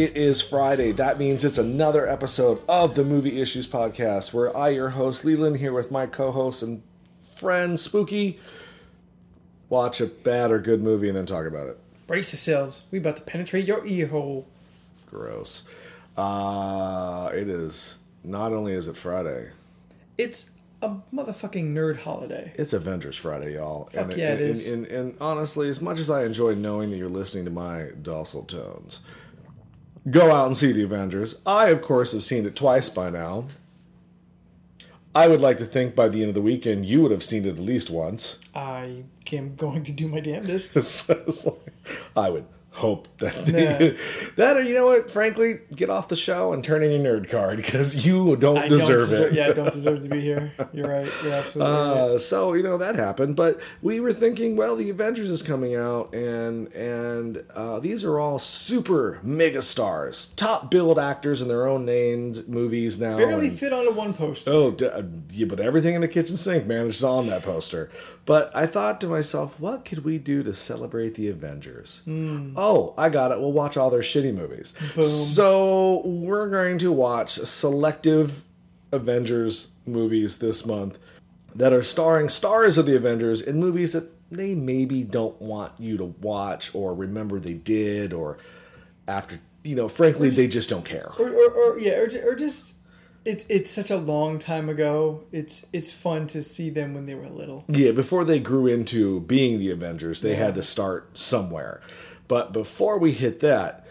It is Friday. That means it's another episode of the Movie Issues Podcast where I, your host, Leland, here with my co host and friend, Spooky, watch a bad or good movie and then talk about it. Brace yourselves. We about to penetrate your ear hole. Gross. Uh, it is. Not only is it Friday, It's a motherfucking nerd holiday. it's Avengers Friday, y'all. Fuck and, yeah, and, it is. And, and, and honestly, as much as I enjoy knowing that you're listening to my docile tones, go out and see the Avengers. I, of course, have seen it twice by now. I would like to think by the end of the weekend you would have seen it at least once. I am going to do my damnedest. So like, I would hope that Nah. that or you know what frankly get off the show and turn in your nerd card because you don't I deserve don't it Yeah, I don't deserve to be here. You're right. You're absolutely right. Uh, so you know that happened, but we were thinking, well, the Avengers is coming out, and and uh, these are all super mega stars, top billed actors in their own names, movies now. Barely and- fit onto one poster. Oh, d- uh, yeah, but everything in the kitchen sink, man, is on that poster. But I thought to myself, what could we do to celebrate the Avengers? Hmm. Oh, I got it. We'll watch all their shitty movies. Boom. So we're going to watch selective Avengers movies this month that are starring stars of the Avengers in movies that they maybe don't want you to watch or remember they did or after, you know, frankly, they just don't care. Or, or, or yeah, or, or just it's it's such a long time ago. It's it's fun to see them when they were little. Yeah, before they grew into being the Avengers, they had to start somewhere. But before we hit that,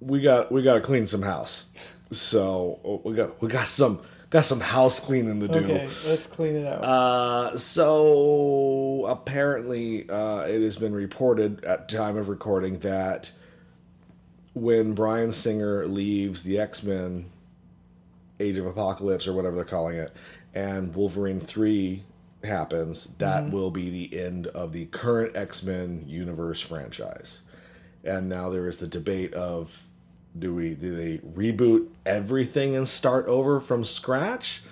we got we got to clean some house. So oh, we got we got some got some house cleaning to do. Okay, let's clean it out. Uh, so apparently, uh, it has been reported at time of recording that when Bryan Singer leaves the X Men, Age of Apocalypse or whatever they're calling it, and Wolverine three happens, that mm-hmm. will be the end of the current X Men universe franchise. And now there is the debate of do we do they reboot everything and start over from scratch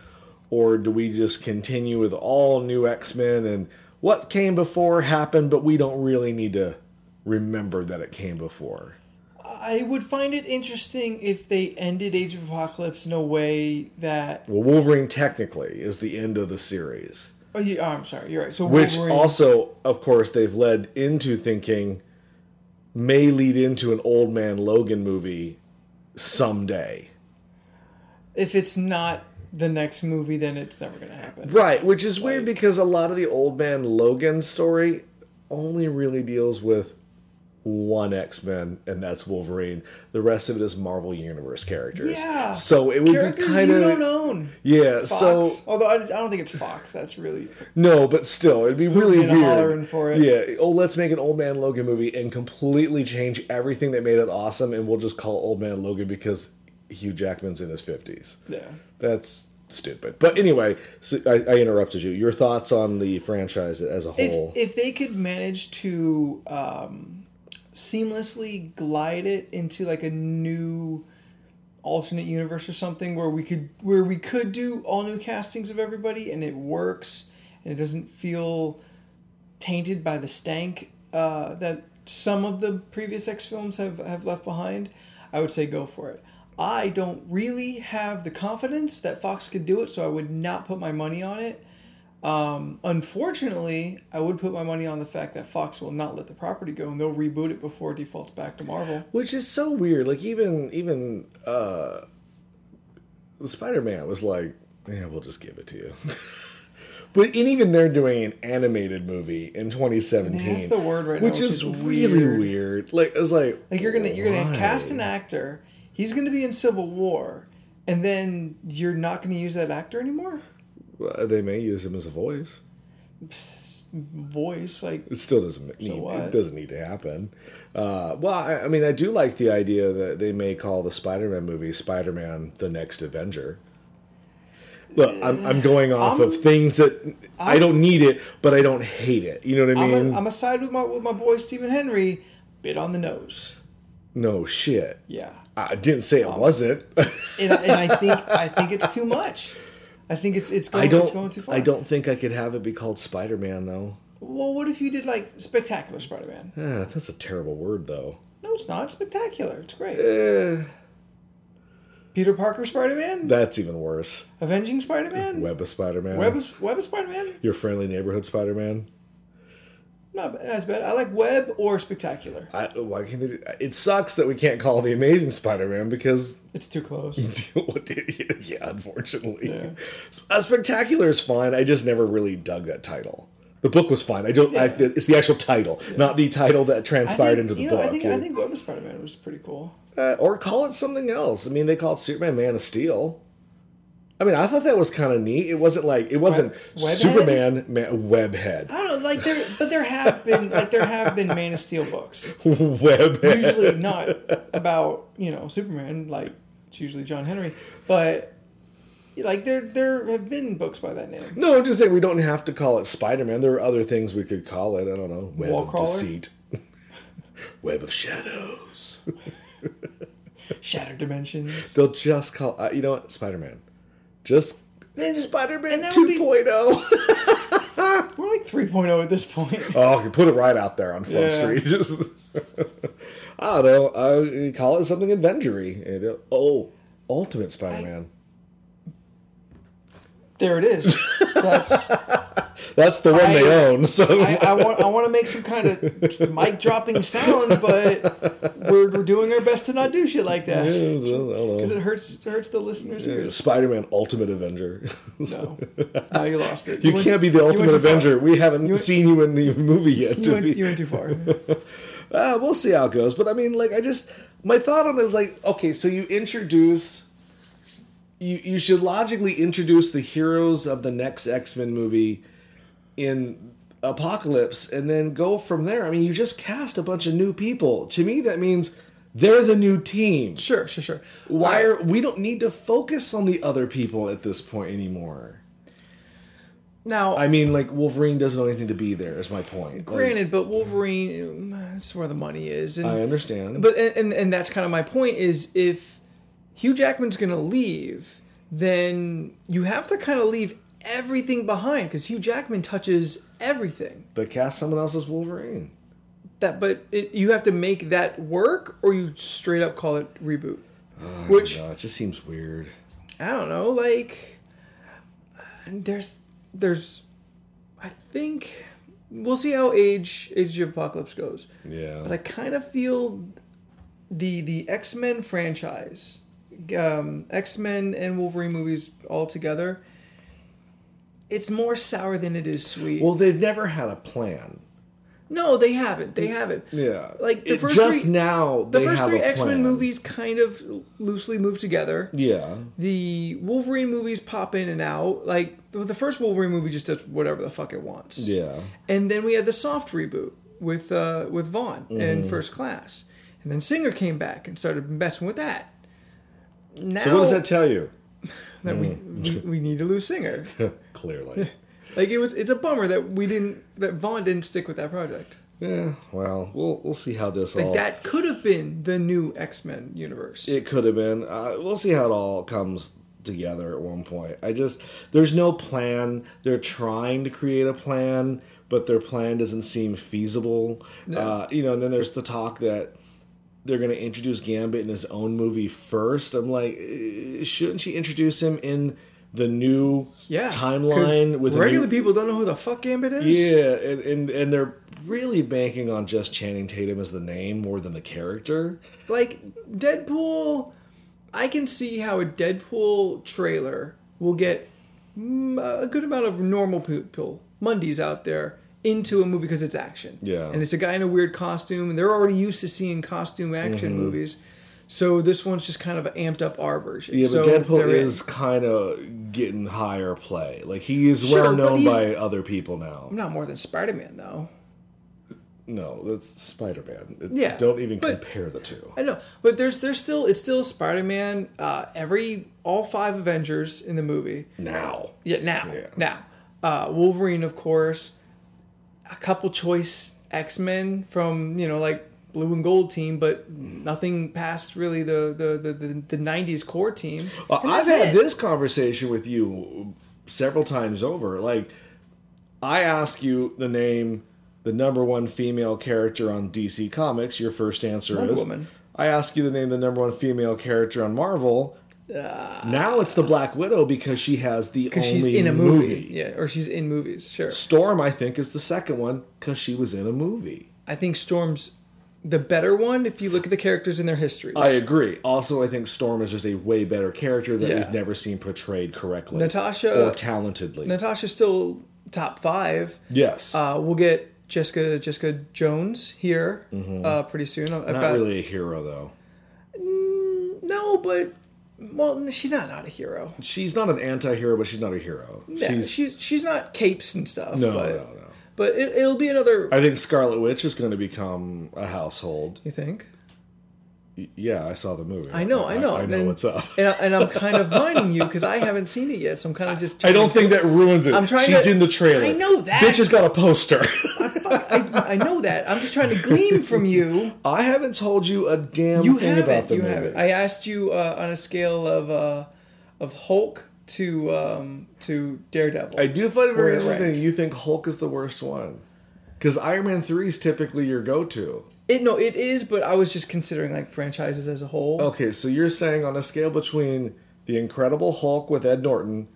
or do we just continue with all new X-Men and what came before happened but we don't really need to remember that it came before. I would find it interesting if they ended Age of Apocalypse in a way that. Well, Wolverine technically is the end of the series, Oh, you, oh I'm sorry. You're right. So which Wolverine, also, of course, they've led into thinking may lead into an old man Logan movie someday. if it's not the next movie, then it's never going to happen. Right, which is weird because a lot of the old man Logan story only really deals with one X Men, and that's Wolverine. The rest of it is Marvel Universe characters. Yeah. So it would Characters be kind of don't own. yeah. Fox. So Although I, just- I don't think it's Fox. That's really no, but still, it'd be really weird. for it. Yeah. Oh, let's make an old man Logan movie and completely change everything that made it awesome, and we'll just call Old Man Logan because Hugh Jackman's in his fifties. yeah. That's stupid. But anyway, so I, I interrupted you. Your thoughts on the franchise as a whole? If if they could manage to um, seamlessly glide it into like a new alternate universe or something where we could where we could do all new castings of everybody and it works and it doesn't feel tainted by the stank uh, that some of the previous X films have, have left behind, I would say go for it. I don't really have the confidence that Fox could do it, so I would not put my money on it. Um, unfortunately, I would put my money on the fact that Fox will not let the property go and they'll reboot it before it defaults back to Marvel. Which is so weird. Like even even uh the Spider Man was like, Yeah, we'll just give it to you. but and even they're doing an animated movie in 2017. That's the word right now, which which is is really weird. weird. Like I was like Like you're gonna you're gonna cast an actor, he's gonna be in Civil War, and then you're not gonna use that actor anymore. They may use him as a voice. Voice like It still doesn't need. what? It doesn't need to happen. Uh, well, I, I mean, I do like the idea that they may call the Spider-Man movie "Spider-Man: The Next Avenger." Look, I'm, I'm going off of I'm- things that I don't need it, but I don't hate it. You know what I mean? I'm mean? a, I'm a side with my with my boy Stephen Henry, bit on the nose. no shit. Yeah, I didn't say Um, it wasn't. and, and I think I think it's too much. I think it's it's going, I it's going don't. too far. I don't think I could have it be called Spider-Man though. Well, what if you did like Spectacular Spider-Man? Ah, that's a terrible word though. No, it's not. Spectacular. It's great. Eh, Peter Parker Spider Man, that's even worse. Avenging Spider Man, Web of Spider Man. Web of, Web of Spider Man. Your friendly neighborhood Spider Man. Not bad. That's bad. I like Web or Spectacular. I, why can they do, it sucks that we can't call the Amazing Spider-Man because It's too close. yeah, unfortunately, Yeah. a spectacular is fine. I just never really dug that title. The book was fine. I don't. I, it's the actual title, not the title that transpired think, into the you know, book. I think I think Web of Spider Man was pretty cool. Uh, or call it something else. I mean, they called it Superman Man of Steel. I mean, I thought that was kind of neat. It wasn't like it wasn't Webhead? Superman Man, Webhead like there, but there have been like there have been Man of Steel books. Web usually not about you know Superman. Like it's usually John Henry, but like there there have been books by that name. No, I'm just saying we don't have to call it Spider Man. There are other things we could call it. I don't know. Web Wall of crawler? deceit. Web of shadows. Shattered dimensions. They'll just call uh, you know what Spider Man. Just Spider Man 2.0. We're like 3.0 at this point. oh, you put it right out there on Front yeah. Street. Just I don't know. I, call it something Avengery. Oh, Ultimate Spider-Man. There it is. That's That's the one I- they own. So I, I want I want to make some kind of mic dropping sound, but we're, we're doing our best to not do shit like that because don't it hurts it hurts the listeners' ears. Spider Man Ultimate Avenger. No, now you lost it. You, went- can't be the Ultimate too far. Avenger. We haven't seen you in the movie yet. You to went, be, you went too far. uh, we'll see how it goes. But I mean, like, I just my thought on it is like, okay, so you introduce, you you should logically introduce the heroes of the next X Men movie in Apocalypse, and then go from there. I mean, you just cast a bunch of new people. To me, that means they're the new team. Sure, sure, sure. Why are we don't need to focus on the other people at this point anymore? Now, I mean, like Wolverine doesn't always need to be there. Is my point. Like, granted, but Wolverine, um, that's where the money is, and I understand. but and, and and that's kind of my point is if Hugh Jackman's going to leave, then you have to kind of leave everything behind because Hugh Jackman touches everything. But cast someone else as Wolverine. That, but it, you have to make that work, or you straight up call it reboot. Oh, Which No, it just seems weird. I don't know, like there's there's I think we'll see how Age Age of Apocalypse goes. Yeah. But I kind of feel the the X Men franchise, um, X Men and Wolverine movies all together. It's more sour than it is sweet. well, they've never had a plan. no, they haven't. They haven't. Yeah. Like, the It- first just three- now The first have three X Men movies kind of loosely move together. Yeah. The Wolverine movies pop in and out. Like the first Wolverine movie just does whatever the fuck it wants. Yeah. And then we had the soft reboot with uh, with Vaughn Mm-hmm. and First Class, and then Singer came back and started messing with that. Now So what does that tell you? that we, Mm. we we need to lose Singer. Clearly. Like it was, it's a bummer that we didn't that Vaughn didn't stick with that project. yeah. Well, we'll we'll see how this Like all. that could have been the new X Men universe. It could have been. Uh, we'll see how it all comes together at one point. I just there's no plan. They're trying to create a plan, but their plan doesn't seem feasible. Uh, you know, and then there's the talk that they're going to introduce Gambit in his own movie first. I'm like, eh, shouldn't she introduce him in the new yeah, timeline with regular new- people don't know who the fuck Gambit is. Yeah, and, and and they're really banking on just Channing Tatum as the name more than the character. like Deadpool, I can see how a Deadpool trailer will get mm, a good amount of normal people, Mondays out there, into a movie because it's action. Yeah. And it's a guy in a weird costume, and they're already used to seeing costume action Mm-hmm. movies. So this one's just kind of amped up our version. Yeah, so but Deadpool is kind of getting higher play. Like he is Sure, well known by other people now. not more than Spider Man though. No, that's Spider Man. Yeah, don't even but- compare the two. I know, but there's there's still it's still Spider Man. Uh, every all five Avengers in the movie. Now, Yeah, now, Yeah. now, uh, Wolverine, of course, a couple choice X Men from you know like Blue and Gold team, but nothing past really the the the, the, the '90s core team. And I've had it. this conversation with you several times over. Like, I ask you the name the number one female character on DC Comics, your first answer Wonder is Woman. I ask you the name the number one female character on Marvel. Uh, now it's the Black Widow because she has the only because she's in a movie. Yeah, or she's in movies. Sure. Storm, I think, is the second one because she was in a movie. I think Storm's the better one if you look at the characters in their histories. I agree. Also, I think Storm is just a way better character that Yeah. we've never seen portrayed correctly Natasha- or talentedly. Natasha's still top five. yes, Uh, we'll get Jessica Jessica Jones here uh, pretty soon. I've Mm-hmm. not got really a hero though. no, but well, she's not not a hero. She's not an anti-hero, but she's not a hero. Yeah, she's she's she's not capes and stuff. no, but, no, no. But it, it'll be another. I think Scarlet Witch is going to become a household. you think? Yeah, I saw the movie. I know, I know. I, know and, what's up. And, I, and I'm kind of minding you because I haven't seen it yet, so I'm kind of just. I don't think that ruins it. I'm trying She's to- in the trailer. I know that. Bitch has got a poster. I, I know that. I'm just trying to glean from you. I haven't told you a damn You thing about the you movie. haven't. I asked you uh, on a scale of uh, of Hulk to um, to Daredevil. I do find it very interesting. ranked. You think Hulk is the worst one because Iron Man three is typically your go-to. It no, it is, but I was just considering like franchises as a whole. Okay, so you're saying on a scale between the Incredible Hulk with Ed Norton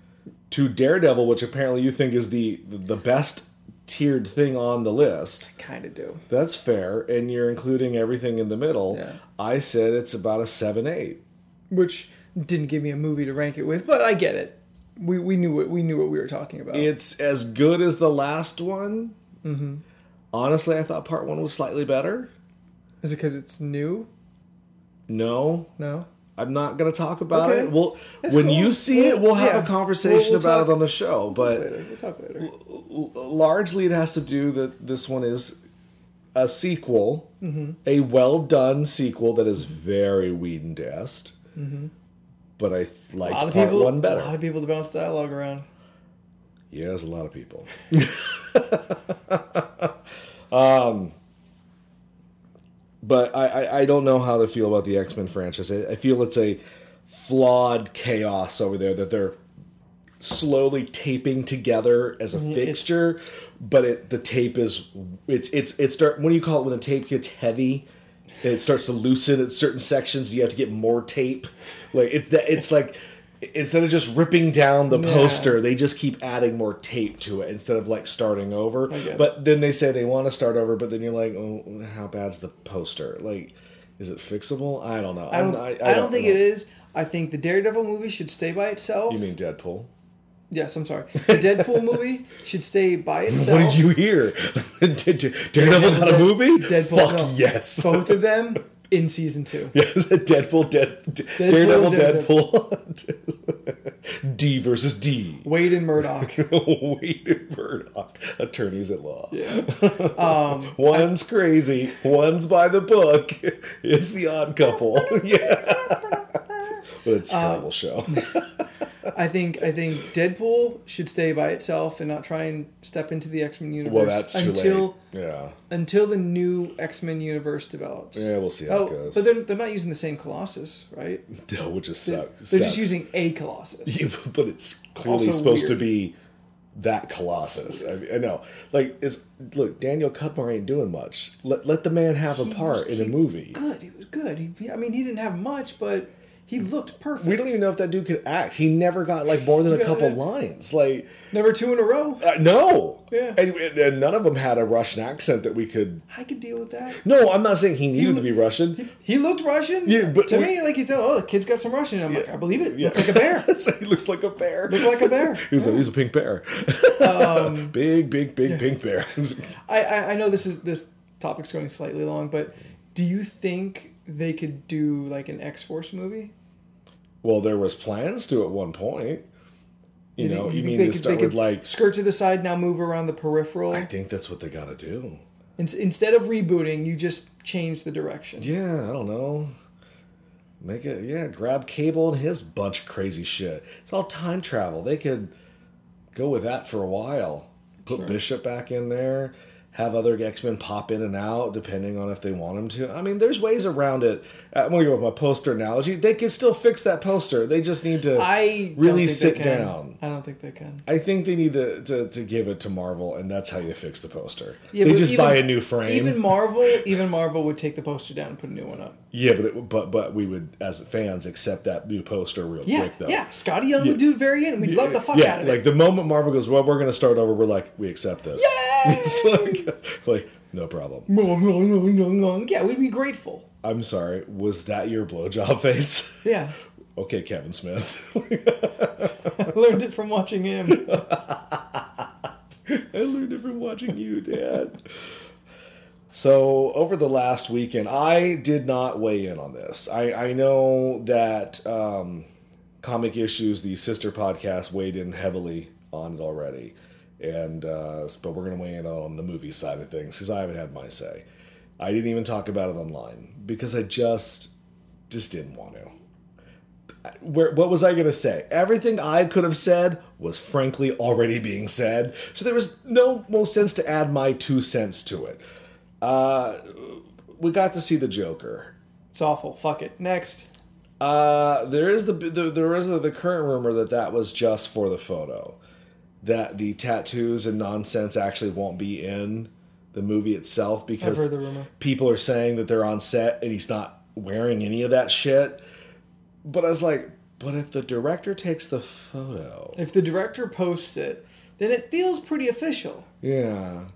to Daredevil, which apparently you think is the the best tiered thing on the list. Kind of do. That's fair, and you're including everything in the middle. Yeah. I said it's about a seven eight. Which didn't give me a movie to rank it with, but I get it. We we knew what we knew what we were talking about. It's as good as the last one. Mm-hmm. Honestly, I thought part one was slightly better. Is it because it's new? No, No. I'm not going to talk about Okay. it. Well, That's when cool. you see it, We'll- we'll have yeah. a conversation We'll- we'll about talk- it on the show. But Later. We'll talk later. largely, it has to do that this one is a sequel, Mm-hmm. a well done sequel that is very Whedon-esque. But I Mm-hmm. A liked lot of part people. one A lot of people to bounce dialogue around. Yeah, a lot of people. um, but I, I, I don't know how to feel about the X Men franchise. I, I feel it's a flawed chaos over there that they're slowly taping together as a Mm-hmm. fixture, but it the tape is it's it's it start when you call it when the tape gets heavy and it starts to loosen at certain sections. You have to get more tape. Like it's that it's like instead of just ripping down the Yeah. poster, they just keep adding more tape to it instead of like starting over. But then they say they want to start over, but then you're like, oh, how bad's the poster? Like, is it fixable? I don't know. I don't. I'm- I, don't think know. it is. I think the Daredevil movie should stay by itself. You mean Deadpool? Yes, I'm sorry. The Deadpool movie should stay by itself. What did you hear? Daredevil got a movie? Deadpool, Fuck no. yes. Both of them in season two. Yes, Deadpool, Dead, Daredevil, Daredevil. Deadpool. D versus D. Wade and Murdock. Wade and Murdock, attorneys at law. Yeah. Um, One's crazy, one's by the book. It's the odd couple. yeah. But it's a terrible show. I think I think Deadpool should stay by itself and not try and step into the X Men universe Well, that's too until late. Yeah. until the new X Men universe develops. Yeah, we'll see how Oh, it goes. but they're, they're not using the same Colossus, right? No, which is They're, sucks. they're just using a Colossus. Yeah, but it's clearly Also supposed to be that Colossus. I, mean, I know. Like, it's look, Daniel Cudmore ain't doing much. Let let the man have a part in a movie. Good. He was good. He- I mean, he didn't have much, but he looked perfect. We don't even know if that dude could act. He never got like more than a Yeah, couple yeah. lines. Like, Never two in a row. uh, no. Yeah. And, and none of them had a Russian accent that we could. I could deal with that. No, I'm not saying he needed to be Russian. He looked Russian. Yeah, but to we- me, like you tell, oh, the kid's got some Russian. I'm like, I believe it. Yeah. Looks like a bear. he looks like a bear. Look like a bear. He's a, he's a pink bear. Um, big, big, big pink bear. I, I I know this is this topic's going slightly long, but do you think they could do like an X Force movie? Well, there was plans to at one point. You, think- know, you, mean to start with like skirt to the side now, move around the peripheral. I think that's what they got to do. In, instead of rebooting, you just change the direction. Yeah, I don't know. Make it, yeah, grab Cable and his bunch of crazy shit. It's all time travel. They could go with that for a while. Put Sure. Bishop back in there. Have other X Men pop in and out depending on if they want them to. I mean, there's ways around it. Uh, I'm going to go with my poster analogy. They can still fix that poster. They just need to I really sit down. I don't think they can. I think they need to, to, to give it to Marvel, and that's how you fix the poster. Yeah, they just even- buy a new frame. Even Marvel, even Marvel would take the poster down and put a new one up. yeah, but it, but but we would, as fans, accept that new poster real Yeah, quick though. yeah. Scotty Young would do it very end. We'd love the fuck yeah, out of like it. Like the moment Marvel goes, well, we're going to start over. We're like, we accept this. Yay! Like, no problem. yeah, we'd be grateful. I'm sorry. Was that your blowjob face? Yeah, okay, Kevin Smith. I learned it from watching him. I learned it from watching you, Dad. So over the last weekend, I did not weigh in on this. I, I know that um, Comic Issues, the sister podcast, weighed in heavily on it already, and uh, but we're gonna weigh in on the movie side of things because I haven't had my say. I didn't even talk about it online because I just just didn't want to. Where, what was I going to say? Everything I could have said was frankly already being said, so there was no more sense to add my two cents to it. Uh, we got to see the Joker. It's awful. Fuck it. Next. Uh, there is the, the there is the, the current rumor that that was just for the photo, that the tattoos and nonsense actually won't be in the movie itself because I've heard the rumor. people are saying that they're on set and he's not wearing any of that shit. But I was like, but if the director takes the photo, If the director posts it, then it feels pretty official. yeah,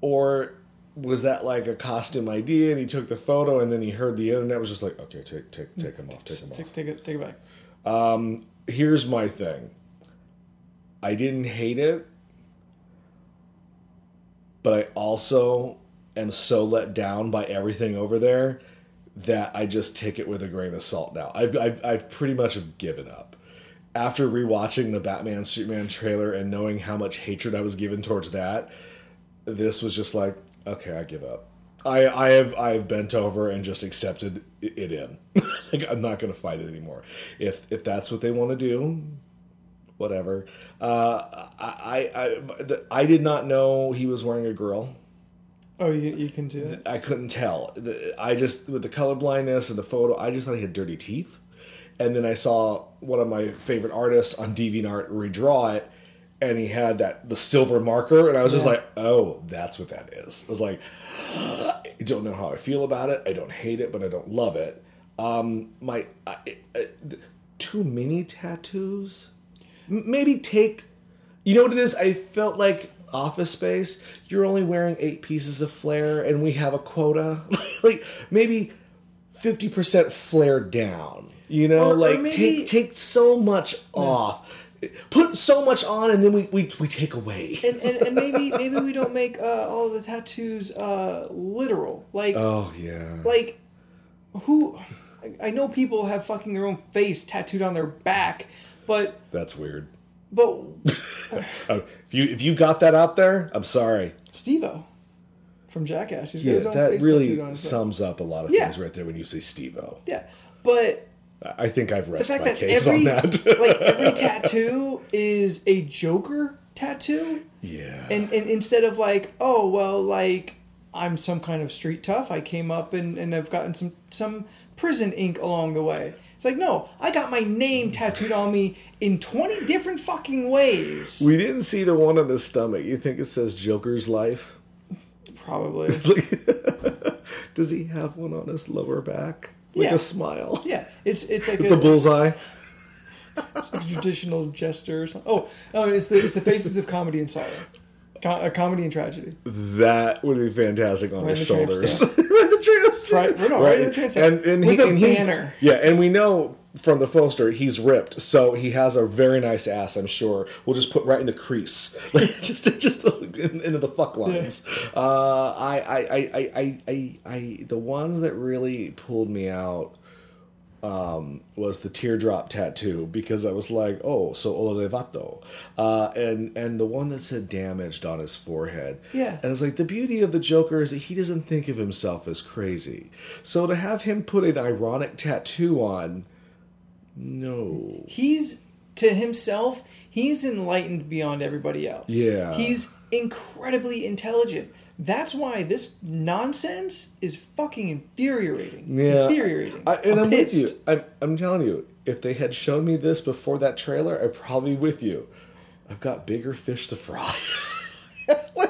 or was that like a costume idea and he took the photo and then he heard the internet was just like, okay, take take take him off, take him off. Take, take it, take it back. Um, here's my thing. I didn't hate it, but I also am so let down by everything over there that I just take it with a grain of salt now. I've, I've, I've pretty much have given up. After rewatching the Batman Superman trailer and knowing how much hatred I was given towards that, this was just like, okay, I give up. I, I have I have bent over and just accepted it in. like I'm not to fight it anymore. If if that's what they want to do, whatever. Uh, I I I, I did not know he was wearing a grill. Oh, you, you can do that. I couldn't tell. I just with the color blindness and the photo, I just thought he had dirty teeth. And then I saw one of my favorite artists on DeviantArt redraw it, and he had that the silver marker, and I was just like, "Oh, that's what that is." I was like, "I don't know how I feel about it. I don't hate it, but I don't love it." Um, my I, I, too many tattoos. Maybe take. You know what it is? I felt like Office Space. You're only wearing eight pieces of flare, and we have a quota. like maybe fifty percent flare down. You know, Or- or like maybe- take take so much off, put so much on, and then we we, we take away. And, and, and maybe maybe we don't make uh, all of the tattoos uh, literal. Like oh yeah. like who? I know people have fucking their own face tattooed on their back, but That's weird. but Uh, if you if you got that out there, I'm sorry. Steve-O from Jackass, he's got Yeah, his own that face really tattooed on his back. sums up a lot of Yeah. things right there when you say Steve-O. Yeah, but I think I've fact my that case every on that. like every tattoo is a Joker tattoo, yeah. and and instead of like oh well like I'm some kind of street tough, I came up and and I've gotten some some prison ink along the way. It's like no, I got my name tattooed on me in twenty different fucking ways. we didn't see the one on the stomach. You think it says Joker's life? Probably. Does he have one on his lower back? Like Yeah. a smile? Yeah, it's it's like It's a bullseye. It's like a traditional jester or something. Oh, no, it's the it's the faces of comedy and sorrow, Co- uh, comedy and tragedy. That would be fantastic on Right his in the tramp shoulders. right the tramp stamp. Right- no, right in the tramp stamp. And, and, With he, a and he's- banner. Yeah, and we know from the poster he's ripped, so he has a very nice ass. I'm sure. We'll just put right in the crease, like just just in, into the fuck lines. Uh, I, I, I, I, I, I, I, the ones that really pulled me out um, was the teardrop tattoo because I was like, oh, so olevato, uh, and and the one that said damaged on his forehead. Yeah. and it's like the beauty of the Joker is that he doesn't think of himself as crazy. So to have him put an ironic tattoo on, no, He's to himself, he's enlightened beyond everybody else. Yeah. he's incredibly intelligent. That's why this nonsense is fucking infuriating. Yeah, infuriating. I, and I'm, I'm, with you. I'm, I'm telling you, if they had shown me this before that trailer, I'd probably be with you. I've got bigger fish to fry.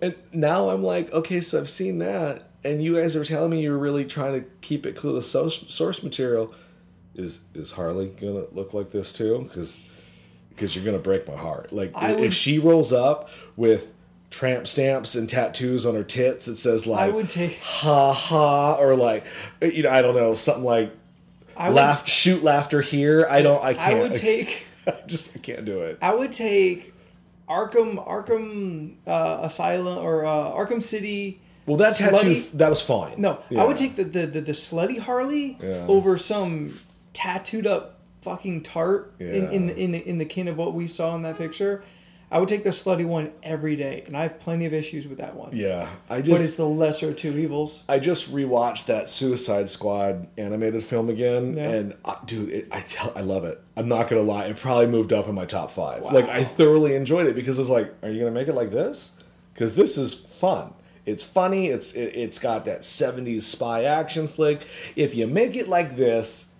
and now I'm like, okay, so I've seen that, and you guys are telling me you're really trying to keep it clear the source, source material. Is is Harley gonna look like this too? Because because you're gonna break my heart. Like I if would- she rolls up with tramp stamps and tattoos on her tits that says like I would take. ha ha or like you know I don't know something like I would, laugh shoot laughter here. I don't I can't I would take. I just I can't do it. I would take Arkham Arkham uh, Asylum or uh, Arkham City. Well, that tattoo that was fine. No, Yeah. I would take the, the, the, the slutty Harley Yeah. over some tattooed up fucking tart in, Yeah. in, the, in, the, in the kin of what we saw in that picture. I would take the slutty one every day, and I have plenty of issues with that one. Yeah, I just. But it's the lesser of two evils. I just rewatched that Suicide Squad animated film again, Yeah. and uh, dude, it, I tell, I love it. I'm not gonna lie, it probably moved up in my top five. Like I thoroughly enjoyed it because it's like, are you gonna make it like this? Because this is fun. It's funny. It's it, it's got that '70s spy action flick. If you make it like this,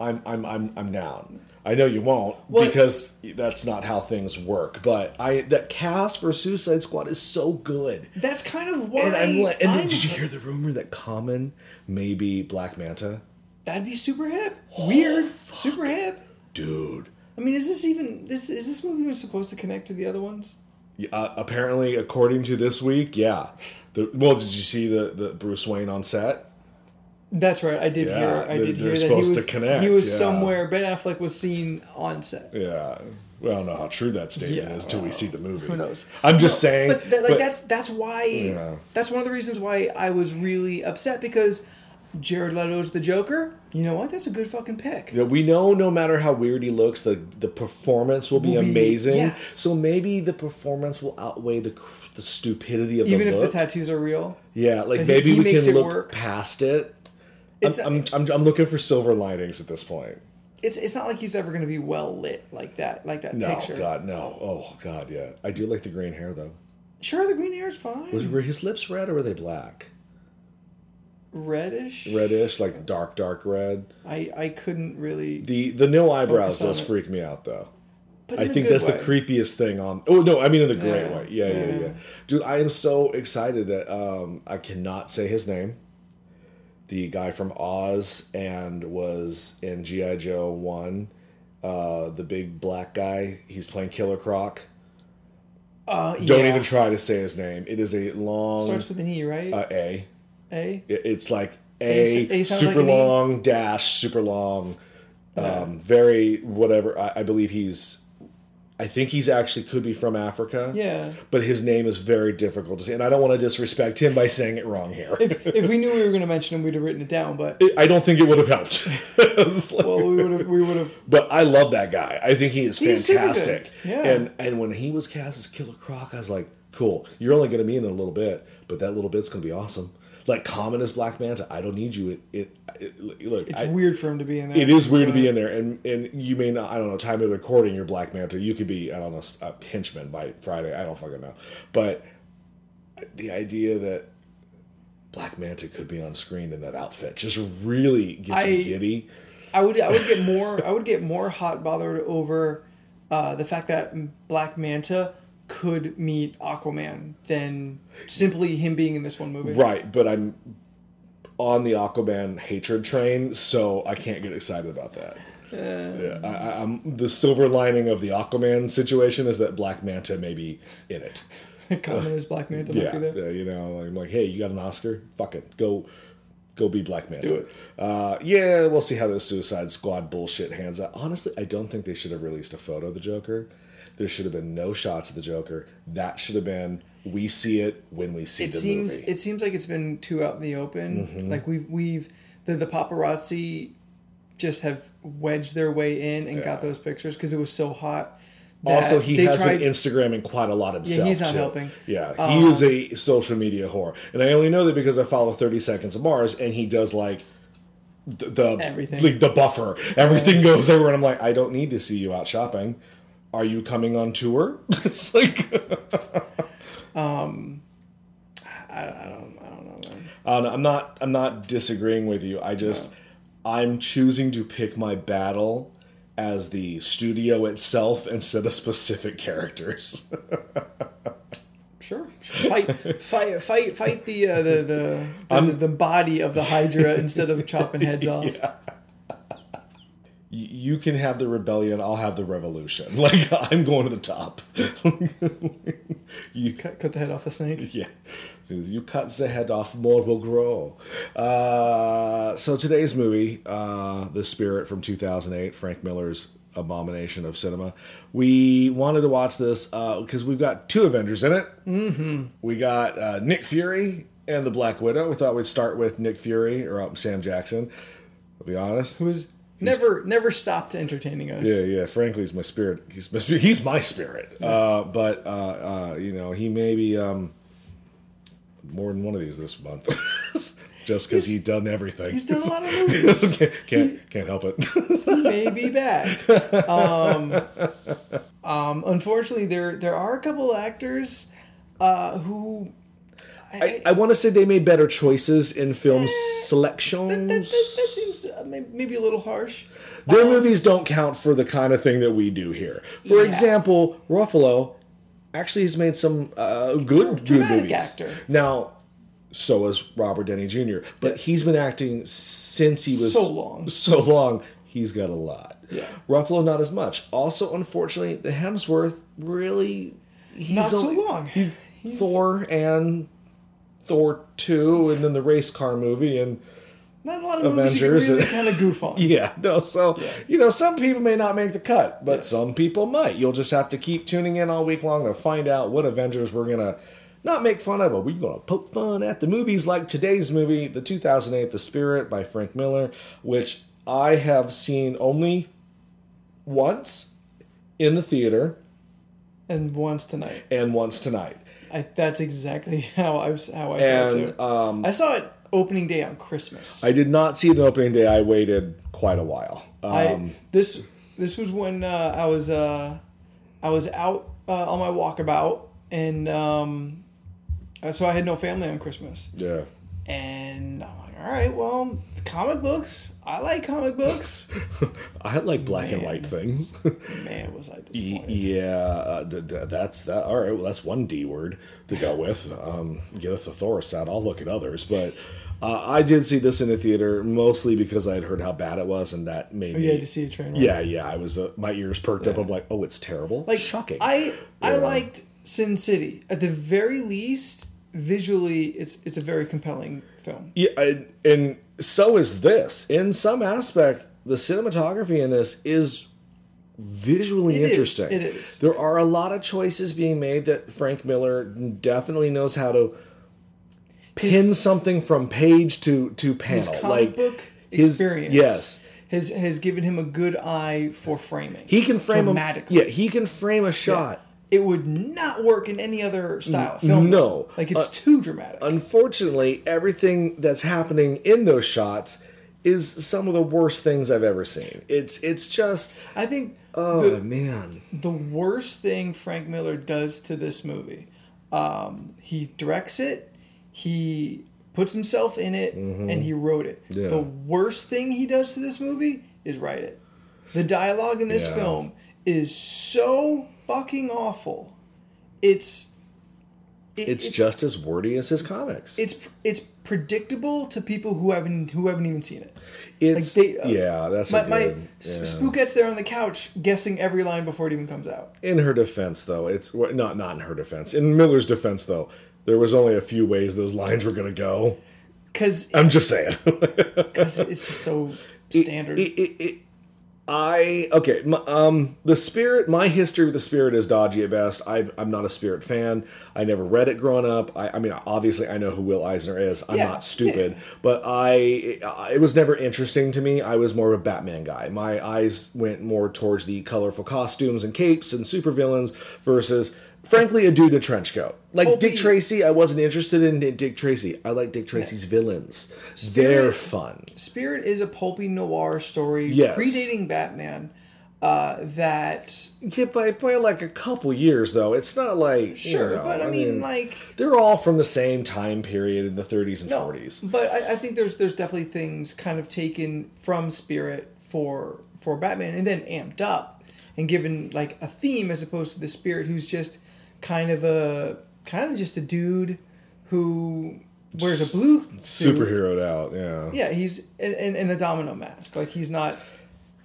I'm I'm I'm I'm down. I know you won't Well- because that's not how things work. But I that cast for Suicide Squad is so good. That's kind of why. And I'm like, and I'm- did you hear the rumor that Common may be Black Manta? That'd be super hip. Weird. Oh, super hip. Dude. I mean, is this even this is this movie even supposed to connect to the other ones? Uh, apparently, according to this week, yeah. The, well, did you see the, the Bruce Wayne on set? That's right. I did Yeah, hear. I did hear that he was connect, he was yeah. somewhere. Ben Affleck was seen on set. Yeah. Well, I don't know how true that statement Yeah, is till we see the movie. Who knows? I'm just saying. But, that, like but- that's that's why Yeah. that's one of the reasons why I was really upset because Jared Leto's the Joker. You know what? That's a good fucking pick. Know, we know no matter how weird he looks, the the performance will be Will be- amazing. yeah. So maybe the performance will outweigh the the stupidity of Even the if look. the tattoos are real. yeah, like he- maybe he we makes can look work. past it. I'm, I'm, I'm, I'm looking for silver linings at this point. it's it's not like he's ever going to be well lit like that like that No, picture. God, no. Oh, God, yeah. I do like the green hair though. Sure, the green hair is fine. Was were his lips red or were they black? Reddish. Reddish, like dark, dark red. I I couldn't really. The the no eyebrows does it. freak me out though. But I think that's way. the creepiest thing on. Oh no, I mean in the great Yeah, way. Yeah, yeah, yeah, yeah. Dude, I am so excited that um, I cannot say his name. The guy from Oz and was in GI Joe One. Uh, the big black guy. He's playing Killer Croc. Uh, Don't yeah. even try to say his name. It is a long Starts with an E, right? uh, A. A. It- It's like A- A, A super like an E? long dash, super long, um, very whatever. I, I believe he's. I think he's actually could be from Africa. Yeah. But his name is very difficult to say, and I don't want to disrespect him by saying it wrong here. If, if we knew we were going to mention him, we'd have written it down. But I don't think it would have helped. Like- well, we would have. We would have. but I love that guy. I think he is fantastic. Yeah. And and when he was cast as Killer Croc, I was like, cool. You're only going to be in it a little bit, but that little bit's going to be awesome. Like Common as Black Manta, I don't need you. It, it, it look. It's I, weird for him to be in there. It is weird to be in there, and and you may not. I don't know. Time of recording, your Black Manta. You could be. I don't know. A henchman by Friday. I don't fucking know. But the idea that Black Manta could be on screen in that outfit just really gets me giddy. I would. I would get more. I would get more hot bothered over uh, the fact that Black Manta could meet Aquaman than simply him being in this one movie. Right, but I'm on the Aquaman hatred train, so I can't get excited about that. Yeah, I, I'm the silver lining of the Aquaman situation is that Black Manta may be in it. Common as Black Manta might Yeah, be there. yeah, you know, I'm like, hey, you got an Oscar? Fuck it, go, go be Black Manta. Do it. Uh, yeah, we'll see how this Suicide Squad bullshit hands out. Honestly, I don't think they should have released a photo of the Joker. There should have been no shots of the Joker. That should have been we see it when we see It the seems. movie. It seems like it's been too out in the open. Mm-hmm. Like we've we've the the paparazzi just have wedged their way in and got those pictures because it was so hot. Also, he has tried- been Instagramming quite a lot himself. Yeah, he's not too. helping. Yeah, he Um, is a social media whore, and I only know that because I follow Thirty Seconds of Mars, and he does like the, the Everything. like the buffer. Everything goes over, and I'm like, I don't need to see you out shopping. Are you coming on tour? it's like, I, I don't I don't know, man. Uh, I'm not. I'm not disagreeing with you. I just I'm choosing to pick my battle as the studio itself instead of specific characters. Sure. Fight, fight, fight, fight the uh, the the the, the body of the Hydra instead of chopping heads off. Y- you can have the rebellion. I'll have the revolution. Like I'm going to the top. you Cut, cut the head off the snake. Yeah. As you cut the head off, more will grow. Uh, so today's movie, uh, The Spirit from 2008, Frank Miller's abomination of cinema. We wanted to watch this because we've got two Avengers in it. Mm-hmm. We got uh, Nick Fury and the Black Widow. We thought we'd start with Nick Fury or uh, Sam Jackson. I'll be honest. Who's never never stopped entertaining us. Yeah, yeah. Frankly, he's my spirit. He's my spirit. He's my spirit. Uh, but uh, uh, you know, he may be um, more than one of these this month, just because he's done everything. He's done a lot of movies. can't, can't can't help it. he may be back. Um, um, unfortunately, there there are a couple of actors uh, who I, I want to say they made better choices in film Eh, selections. that, that, that maybe a little harsh. Their movies don't count for the kind of thing that we do here. For Yeah. example, Ruffalo actually has made some uh, good, good movies. actor. Now, so has Robert Downey Jr., but he's been acting since he was So long. So long, he's got a lot. Yeah. Ruffalo not as much. Also, unfortunately, the Hemsworth really he's Not so long. He's, He's- Thor and Thor two, and then the race car movie, and Not a lot of Avengers. movies you can really kind of goof on. yeah, no. So you know, some people may not make the cut, but some people might. You'll just have to keep tuning in all week long to find out what Avengers we're gonna not make fun of, but we're gonna poke fun at the movies like today's movie, the 2008 The Spirit by Frank Miller, which I have seen only once in the theater And once tonight, and once tonight. I, that's exactly how I how I saw it too. um, I saw it opening day on Christmas. I did not see the opening day. I waited quite a while. Um, I this this was when uh, I was uh, I was out uh, on my walkabout, and um, uh, so I had no family on Christmas. yeah. And I'm like, all right, well, comic books. I like comic books. I like black and white things. Man, was I disappointed. Yeah, uh, d- d- that's that. All right, well, that's one D word to go with. Um, get a thesaurus out. I'll look at others, but uh, I did see this in the theater mostly because I had heard how bad it was, and that made Oh, me. you had to see a train wreck. yeah, yeah. I was uh, my ears perked up. I'm like, oh, it's terrible. like shocking. I I Yeah. liked Sin City. At the very least, visually, it's it's a very compelling film. Yeah, and, and so is this. In some aspect, the cinematography in this is visually It is, interesting. it is. There are a lot of choices being made that Frank Miller definitely knows how to pin something from page to to panel. His comic like book his- experience, yes. has has given him a good eye for framing. He can frame a, yeah, he can frame a shot. It would not work in any other style of film. no. like it's Uh, too dramatic. Unfortunately, everything that's happening in those shots is some of the worst things I've ever seen. It's it's just I think oh the, man. the worst thing Frank Miller does to this movie, um, he directs it, he puts himself in it, and he wrote it. Mm-hmm. Yeah. The worst thing he does to this movie is write it. The dialogue in this Yeah. film is so fucking awful. It's it- It's, just as wordy as his comics. it's it's predictable to people who haven't who haven't even seen it. It's they- uh, yeah, that's My, my good. S- yeah. Spookette's there on the couch guessing every line before it even comes out. In her defense, though, it's not not in her defense. In Miller's defense, though, there was only a few ways those lines were going to go. Because I'm just saying. because it's just so standard. It- it- I okay. Um, the spirit. My history with the spirit is dodgy at best. I, I'm not a spirit fan. I never read it growing up. I, I mean, obviously, I know who Will Eisner is. I'm Yeah, not stupid, yeah. but I it was never interesting to me. I was more of a Batman guy. My eyes went more towards the colorful costumes and capes and supervillains versus. Frankly, a dude in a trench coat. Like Colby- Dick Tracy, I wasn't interested in Dick Tracy. I like Dick Tracy's villains. They're fun. Spirit is a pulpy noir story Yes. predating Batman. uh, that Yeah, by, by like a couple years though. It's not like sure, you know, but I, mean, like they're all from the same time period in the 30s and no, 40s. but I, I think there's there's definitely things kind of taken from Spirit for for Batman, and then amped up and given like a theme as opposed to the Spirit, who's just kind of a kind of just a dude who wears a blue suit. Superheroed out, yeah. Yeah, he's in, in, in a domino mask. Like he's not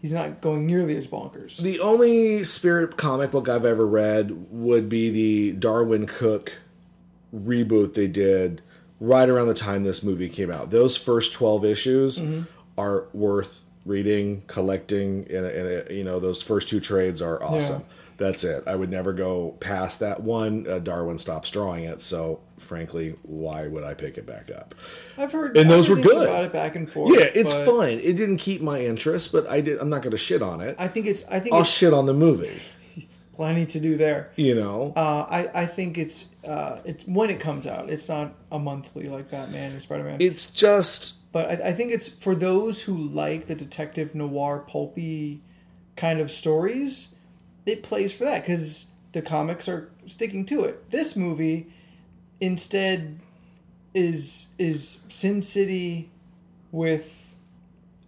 he's not going nearly as bonkers. The only spirit comic book I've ever read would be the Darwyn Cooke reboot they did right around the time this movie came out. Those first 12 issues mm-hmm. are worth reading, collecting, and, and you know, those first two trades are awesome. Yeah. That's it. I would never go past that one. Uh, Darwyn stops drawing it, so frankly, why would I pick it back up? I've heard And those were good. about it back and forth. Yeah, it's fine. It didn't keep my interest, but I did. I'm not going to shit on it. I think it's I think I'll shit on the movie. plenty to do there. You know, Uh, I I think it's uh, it's when it comes out. It's not a monthly like Batman or Spider Man. it's just But I, I think it's for those who like the detective noir pulpy kind of stories. It plays for that because the comics are sticking to it. This movie, instead, is is Sin City with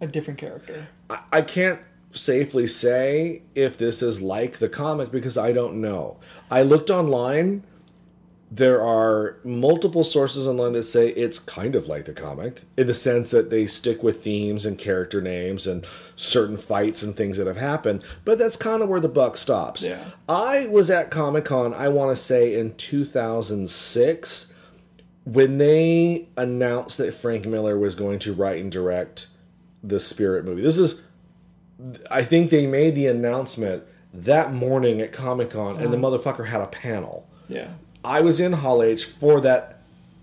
a different character. I, I can't safely say if this is like the comic because I don't know. I looked online. There are multiple sources online that say it's kind of like the comic in the sense that they stick with themes and character names and certain fights and things that have happened, but that's kind of where the buck stops. Yeah. I was at Comic Con, I want to say in 2006, when they announced that Frank Miller was going to write and direct the Spirit movie. This is I think they made the announcement that morning at Comic Con, and the uh-huh. motherfucker had a panel. Yeah. I was in Hall H for that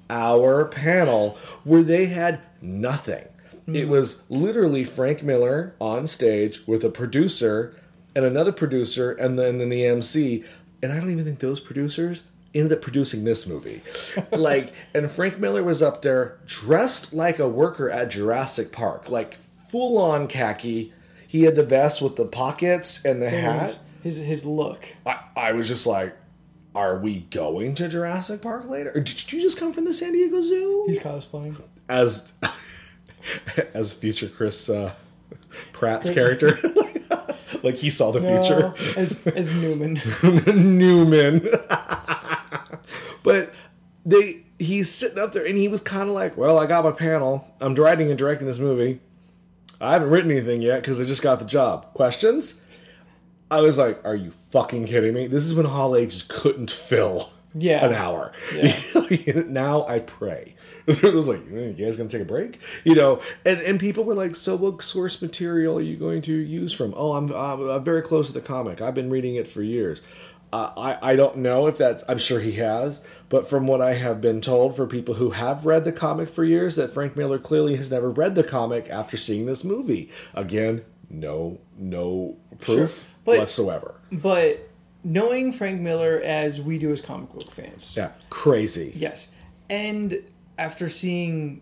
hour panel where they had nothing. Hmm. It was literally Frank Miller on stage with a producer and another producer, and then, then the MC. And I don't even think those producers ended up producing this movie. like, and Frank Miller was up there dressed like a worker at Jurassic Park, like full on khaki. He had the vest with the pockets and the hat. His his look. I, I was just like, are we going to Jurassic Park later? Or did you just come from the San Diego Zoo? He's cosplaying. as as future Chris uh, Pratt's character. like he saw the future. As as Newman. Newman. but they he's sitting up there and he was kind of like, "Well, I got my panel. I'm writing and directing this movie. I haven't written anything yet because I just got the job. Questions?" I was like, "Are you fucking kidding me? This is when Hall H just couldn't fill Yeah. an hour. Yeah. now I pray." It was like, "Eh, "You guys gonna take a break?" You know, and and people were like, "So what source material are you going to use from?" Oh, I'm, I'm, I'm very close to the comic. I've been reading it for years. Uh, I I don't know if that's. I'm sure he has, but from what I have been told, for people who have read the comic for years, that Frank Miller clearly has never read the comic after seeing this movie. Again, no no proof Sure. But- whatsoever. But knowing Frank Miller as we do as comic book fans, Yeah, crazy. yes, and after seeing,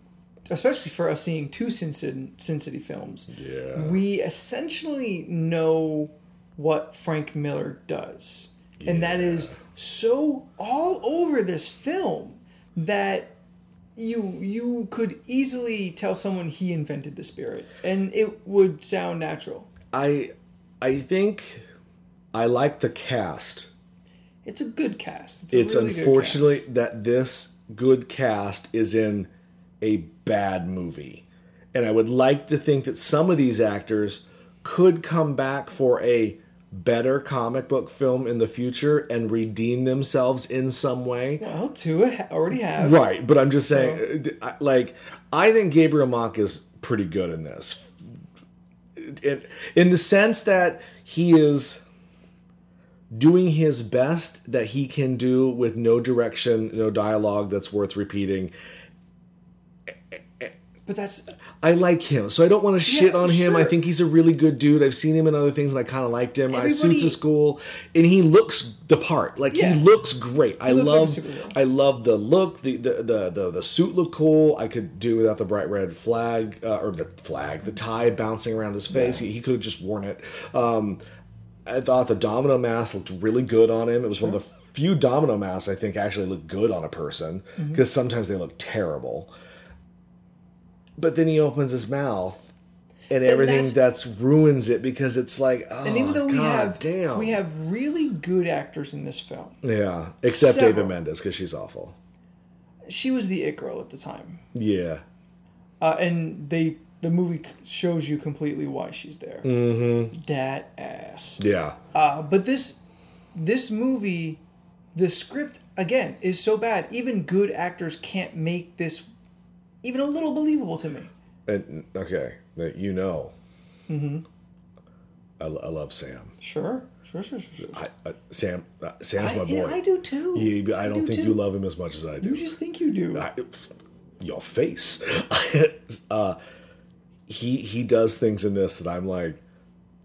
especially for us seeing two Sin City, Sin City films, Yeah. we essentially know what Frank Miller does, and that is so all over this film that you you could easily tell someone he invented the spirit, and it would sound natural. I I think I like the cast. It's a good cast. It's, a It's really good unfortunately that this good cast is in a bad movie. And I would like to think that some of these actors could come back for a better comic book film in the future and redeem themselves in some way. cast. Well, two already have. Right, but I'm just saying, uh, I- like, I think Gabriel Macht is pretty good in this, in, in the sense that he is doing his best that he can do with no direction, no dialogue that's worth repeating. Eh, eh, eh, but that's I like him, so I don't want to shit Yeah, on him. I think he's a really good dude. I've seen him in other things, and I kind of liked him. I Everybody- suits is cool, and he looks the part. Like Yeah. he looks great. I looks love, superhero. I love the look. The, the the the the suit looked cool. I could do without the bright red flag uh, or the flag, the tie bouncing around his face. He, he could have just worn it. Um, I thought the domino mask looked really good on him. It was one of the few domino masks I think actually looked good on a person because sometimes they look terrible. But then he opens his mouth and everything that's- that's, ruins it because it's like, oh, And even though we God have damn. we have really good actors in this film, yeah, except Several. David Mendes because she's awful. she was the it girl at the time, Yeah, uh, and they the movie shows you completely why she's there. Mm-hmm. That ass. yeah, Uh, but this this movie, the script again is so bad. Even good actors can't make this even a little believable to me. and okay, that you know. Mm-hmm. I, I love Sam. Sure, sure, sure, sure. sure. I, uh, Sam, uh, Sam's I, my yeah, boy. I do too. He- I don't do think too. you love him as much as I do. You just think you do. I, your face. uh, he he does things in this that I'm like,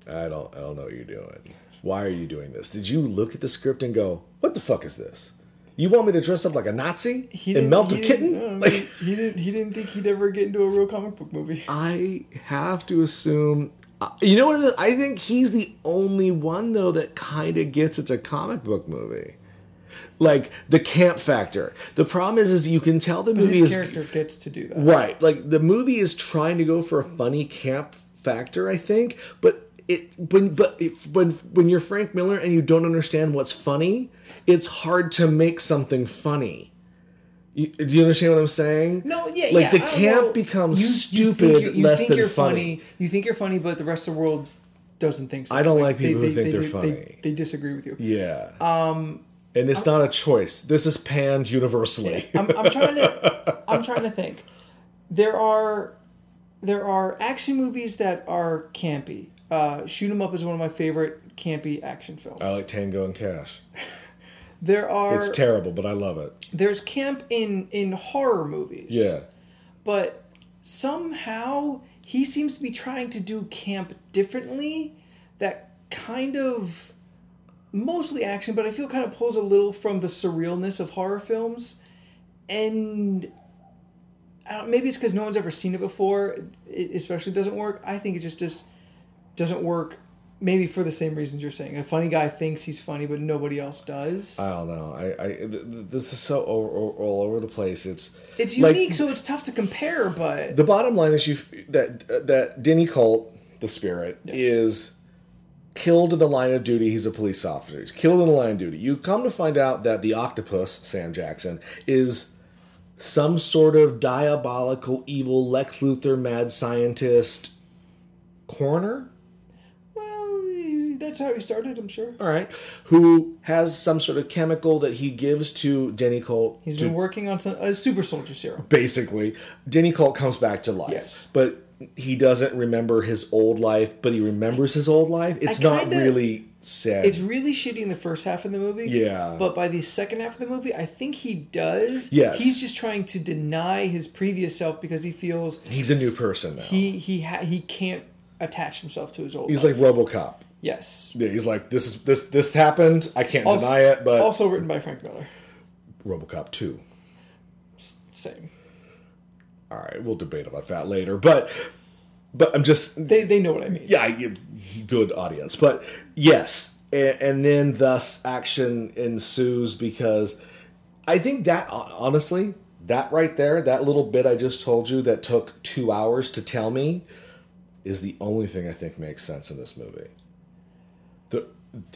I don't I don't know what you're doing. Why are you doing this? Did you look at the script and go, what the fuck is this? You want me to dress up like a Nazi He and melt a kitten? Like, he didn't. He didn't think he'd ever get into a real comic book movie. I have to assume. uh, You know what? I think he's the only one though that kind of gets it's a comic book movie. Like the camp factor. The problem is, is you can tell the movie His is character gets to do that. Right. Like the movie is trying to go for a funny camp factor, I think, but it when but if when when you're Frank Miller and you don't understand what's funny, it's hard to make something funny. You, do you understand what I'm saying? No, yeah, Like yeah. the camp becomes you- you stupid you're- you less think than you're funny. You think you're funny, but the rest of the world doesn't think so. I don't like people who they- think they- they're they- funny. They, they disagree with you. Yeah. Um and it's not a choice. This is panned universally. I'm, I'm trying to. I'm trying to think. There are, there are action movies that are campy. Uh, Shoot 'em up is one of my favorite campy action films. I like Tango and Cash. there are It's terrible, but I love it. there's camp in in horror movies. Yeah. but somehow he seems to be trying to do camp differently that kind of mostly action but i feel kind of pulls a little from the surrealness of horror films and I don't, maybe it's because no one's ever seen it before it especially doesn't work i think it just just doesn't work maybe for the same reasons you're saying a funny guy thinks he's funny but nobody else does I don't know. I, I th- th- this is so all, all, all over the place. It's it's like, unique so it's tough to compare but the bottom line is you that that Denny Colt, the spirit, Yes. is killed in the line of duty. He's a police officer. He's killed in the line of duty. You come to find out that the octopus, Sam Jackson, is some sort of diabolical, evil Lex Luthor, mad scientist, coroner. That's how he started i'm sure All right, who has some sort of chemical that he gives to Denny Colt. He's to been working on some a super soldier serum. basically denny colt comes back to life Yes. but he doesn't remember his old life but he remembers his old life it's not kinda- really sad It's really shitty in the first half of the movie. Yeah. But by the second half of the movie, I think he does. Yes. He's just trying to deny his previous self because he feels he's a new person now he he ha- he can't attach himself to his old. he's life. like robocop yes. yeah he's like this is this this happened i can't Also- deny it but Also written by Frank Miller. robocop 2 S- Same. all right we'll debate about that later but but i'm just They they know what I mean. yeah, you, good audience. But yes, and, and then thus action ensues because I think that honestly, that right there, that little bit I just told you that took two hours to tell me, is the only thing I think makes sense in this movie. The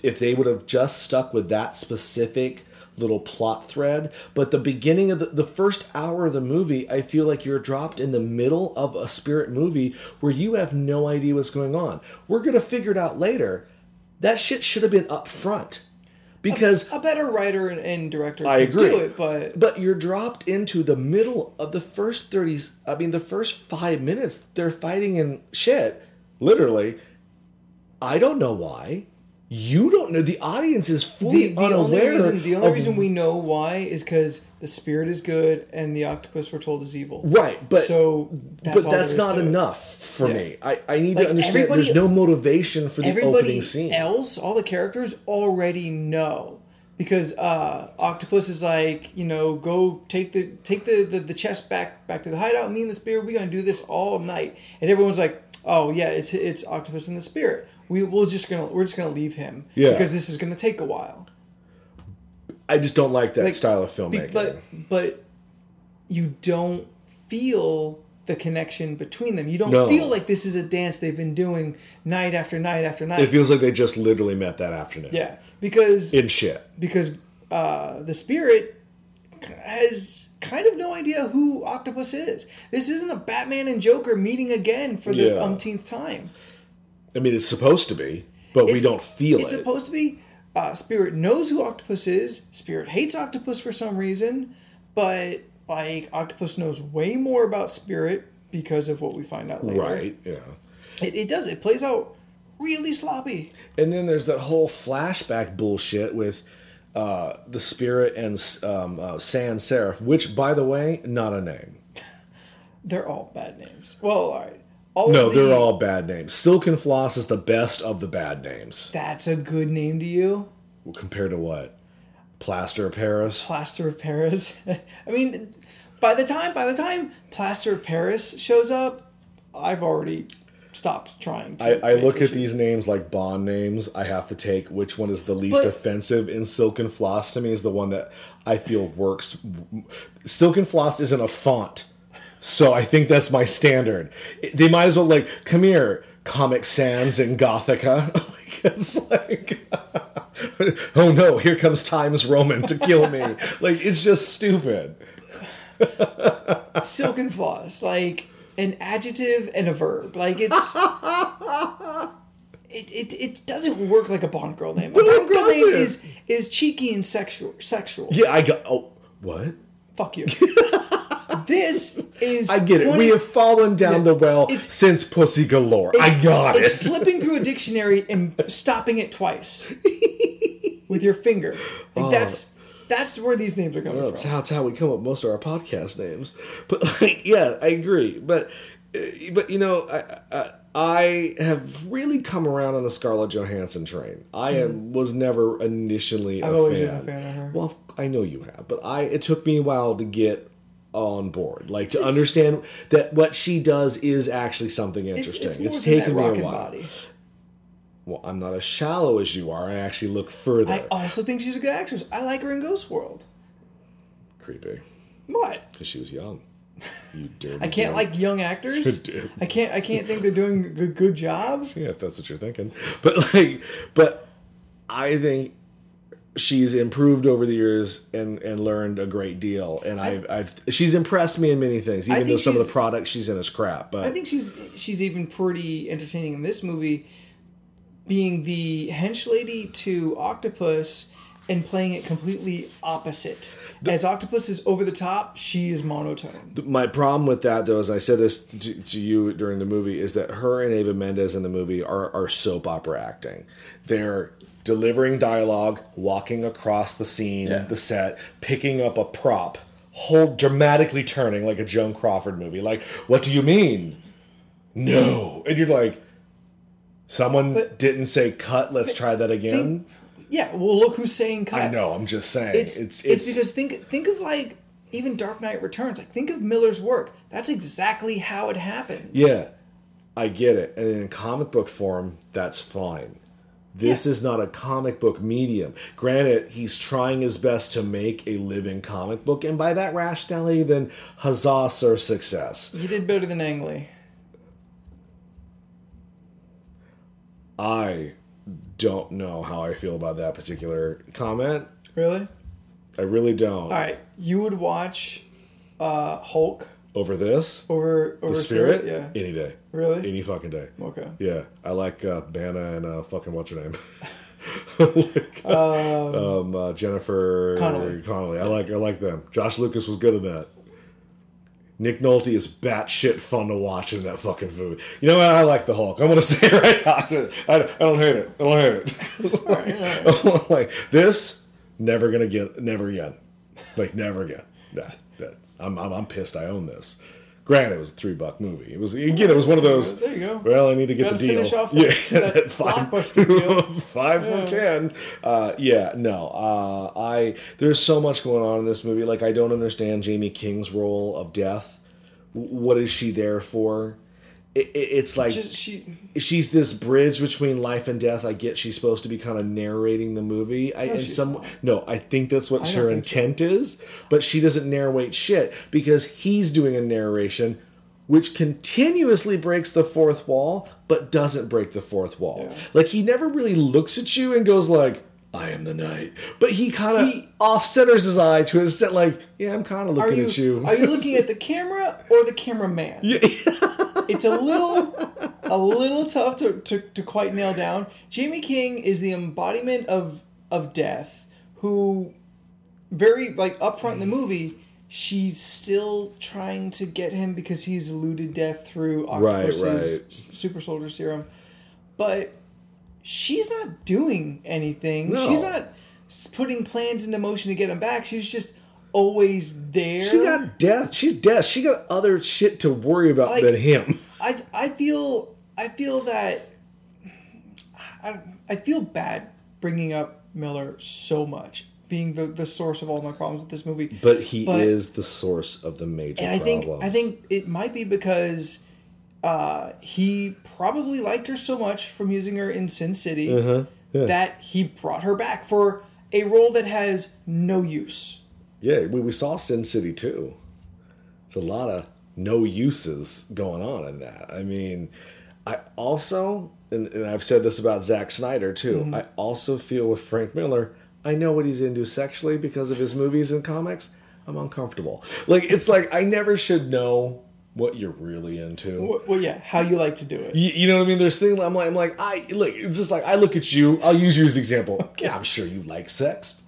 if they would have just stuck with that specific little plot thread, but the beginning of the, the first hour of the movie, I feel like you're dropped in the middle of a spirit movie where you have no idea what's going on. We're gonna figure it out later. That shit should have been up front. Because A better writer and, and director I could agree. do it, but but you're dropped into the middle of the first 30 I mean the first 5 minutes they're fighting and shit literally I don't know why you don't know the audience is fully the, the only unaware reason the only of- reason we know why is because the spirit is good and the octopus we're told is evil. right but so that's but that's not it. enough for Yeah. me I, I need Like, to understand there's no motivation for the Everybody opening scene else, all the characters already know because uh, Octopus is like, you know, go take the take the, the the chest back back to the hideout. Me and the spirit, we're gonna do this all night, and everyone's like, oh yeah, it's it's Octopus and the Spirit. We we're just gonna we're just gonna leave him Yeah. because this is gonna take a while. I just don't like that Like, style of Be- filmmaking. but but you don't feel the connection between them. You don't No. feel like this is a dance they've been doing night after night after night. it feels like they just literally met that afternoon. yeah, because In shit. because uh, the spirit has kind of no idea who Octopus is. This isn't a Batman and Joker meeting again for the Yeah. umpteenth time. I mean, it's supposed to be, but we don't feel It's it. It's supposed to be. Uh, Spirit knows who Octopus is. Spirit hates Octopus for some reason, but like Octopus knows way more about Spirit because of what we find out later. right. Yeah. It, it does. It plays out really sloppy. And then there's that whole flashback bullshit with uh, the spirit and um, uh, Sans Serif, which, by the way, not a name. They're all bad names. Well, all right. All No, the- they're all bad names. Silken Floss is the best of the bad names. That's a good name to you. Compared to what? Plaster of Paris? Plaster of Paris. I mean, by the time by the time Plaster of Paris shows up, I've already stopped trying to. I, I look at these names like Bond names. I have to take which one is the least But- offensive. And Silken Floss to me is the one that I feel works. Silken Floss isn't a font, so I think that's my standard. They might as well like come here, Comic Sans and Gothica. It's like, oh no, here comes Times Roman to kill me. like it's just stupid. silken floss, like an adjective and a verb. Like it's. It, it, it doesn't work like a Bond girl name. A No, Bond girl name is is cheeky and sexual. Sexual. Yeah, I got. Oh, what? Fuck you. This is. I get it. 20 We have fallen down the well since Pussy Galore. I got it. It's flipping through a dictionary and stopping it twice with your finger. Like that's that's where these names are coming Oh. From. how, that's how we come up most of our podcast names. But like, yeah, I agree. But uh, but you know, I, I I have really come around on the Scarlett Johansson train. I am, was never initially a. I've always fan. been a fan of her. Well, I know you have, but I it took me a while to get on board, like to understand that what she does is actually something interesting. it's, It's, than taken me a while. Body. Well, I'm not as shallow as you are. I actually look further. I also think she's a good actress. I like her in Ghost World. Creepy, What? because she was young. You dirty. I can't like young actors. Dude. I can't. I can't think they're doing a good, good job. Yeah, if that's what you're thinking. But like, but I think she's improved over the years and and learned a great deal. And I've I've she's impressed me in many things, even though some of the products she's in is crap. But I think she's she's even pretty entertaining in this movie, being the hench lady to Octopus and playing it completely opposite. As Octopus is over the top, she is monotone. my problem with that, though, as I said this to, to you during the movie, is that her and Eva Mendes in the movie are, are soap opera acting. They're delivering dialogue, walking across the scene, Yeah. the set, picking up a prop, hold dramatically turning like a Joan Crawford movie. Like, what do you mean? No, and you're like, someone But- didn't say cut. Let's try that again. Think, yeah, well, look who's saying cut. I know. I'm just saying. It's, it's it's because think think of like even Dark Knight Returns. Like think of Miller's work. That's exactly how it happens. Yeah, I get it. And in comic book form, that's fine. This Yeah. is not a comic book medium. Granted, he's trying his best to make a living comic book, and by that rationality, then huzzah, sir, success. You did better than Ang Lee. I don't know how I feel about that particular comment. Really? I really don't. All right. You would watch uh, Hulk Over this, over over the spirit, Yeah. any day, Really? any fucking day. Okay. Yeah, I like uh, Bana and uh, fucking what's her name? like, um, uh, Jennifer Connelly. Connelly. I like I like them. Josh Lucas was good in that. Nick Nolte is batshit fun to watch in that fucking movie. You know what? I like the Hulk. I'm gonna say it right now. I, I don't hate it. I don't hate it. right, like this, never gonna get, never again. Like never again. Nah, nah. I'm, I'm I'm pissed. I own this. Granted, it was a three buck movie. It was again. It was one of those. There you go. Well, I need to get the deal. finish off yeah, that- blockbuster deal. five for ten. Uh, yeah, no. Uh, I there's so much going on in this movie. Like I don't understand Jaime King's role of death. What is she there for? It, it, it's like she. she's this bridge between life and death. I get she's supposed to be kind of narrating the movie. I, No, she's some not. no, I think that's what I her don't so. intent is, but she doesn't narrate shit because he's doing a narration which continuously breaks the fourth wall but doesn't break the fourth wall. Yeah. Like he never really looks at you and goes like I am the knight, but he kind of off centers his eye to his set, like, yeah, I'm kind of looking you, at you. are you looking at the camera or the cameraman? Yeah. it's a little a little tough to, to, to quite nail down. Jaime King is the embodiment of of death who very like upfront in the movie she's still trying to get him because he's eluded death through Right, Octopus's right. s- super soldier serum. But she's not doing anything. No. She's not putting plans into motion to get him back. She's just always there. She got death. She's death. She got other shit to worry about Like- than him. I I feel I feel that I, I feel bad bringing up Miller so much, being the, the source of all my problems with this movie. But he But- is the source of the major and I think. I think it might be because uh, he probably liked her so much from using her in Sin City Uh-huh. Yeah. that he brought her back for a role that has no use. Yeah, we, we saw Sin City too. It's a lot of no uses going on in that. I mean, I also, and, and I've said this about Zack Snyder too, Mm-hmm. I also feel with Frank Miller, I know what he's into sexually because of his movies and comics. I'm uncomfortable. Like, it's like I never should know what you're really into. Well, well, yeah, how you like to do it. You, you know what I mean? There's things I'm like, I'm like, I look. It's just like I look at you. I'll use you as example. Yeah, I'm sure you like sex.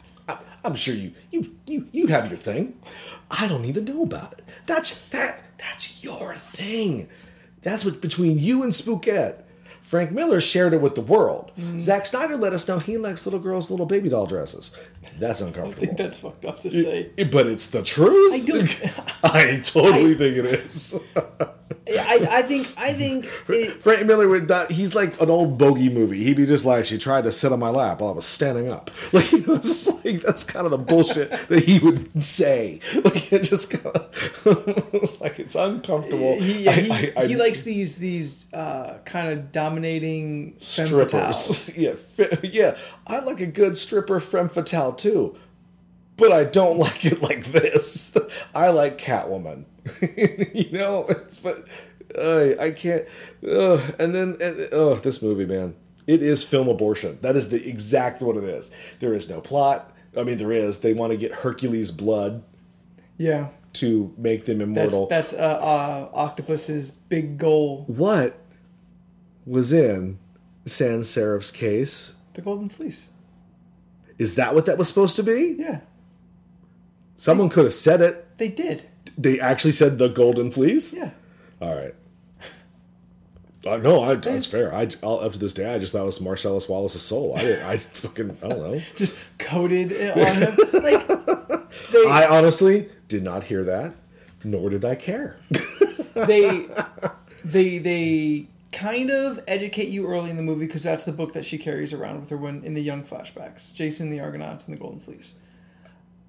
I'm sure you, you, you, you have your thing. I don't need to know about it. That's that. That's your thing. That's what between you and Spookette. Frank Miller shared it with the world. Mm-hmm. Zack Snyder let us know he likes little girls' little baby doll dresses. That's uncomfortable. I think that's fucked up to say. but it's the truth. I don't- I totally think it is. I, I think I think it, Frank Miller would not, he's like an old bogey movie. He'd be just like, she tried to sit on my lap while I was standing up. Like, you know, like that's kind of the bullshit that he would say. Like, it just kind of, it's like it's uncomfortable. he, yeah, I- he, I- I- he likes these these uh, kind of dominating femme fatales. strippers. yeah, fi- yeah. I like a good stripper femme fatale too, but I don't like it like this. I like Catwoman. you know, it's but uh, I can't. Uh, and then, and, oh, this movie, man, it is film abortion. That is the exact what it is. There is no plot. I mean, there is. They want to get Hercules' blood Yeah, to make them that's immortal. that's uh, uh, Octopus's big goal. what was in Sans Serif's case? The Golden Fleece. Is that what that was supposed to be? Yeah, Someone could have said it. they did. They actually said the golden fleece. Yeah, All right. Uh, no, I, that's fair. I I'll, up to this day, I just thought it was Marcellus Wallace's soul. I didn't. I fucking. I don't know. just coated it on him. Like they I honestly did not hear that, nor did I care. they they they kind of educate you early in the movie because that's the book that she carries around with her when in the young flashbacks. Jason the Argonauts and the Golden Fleece.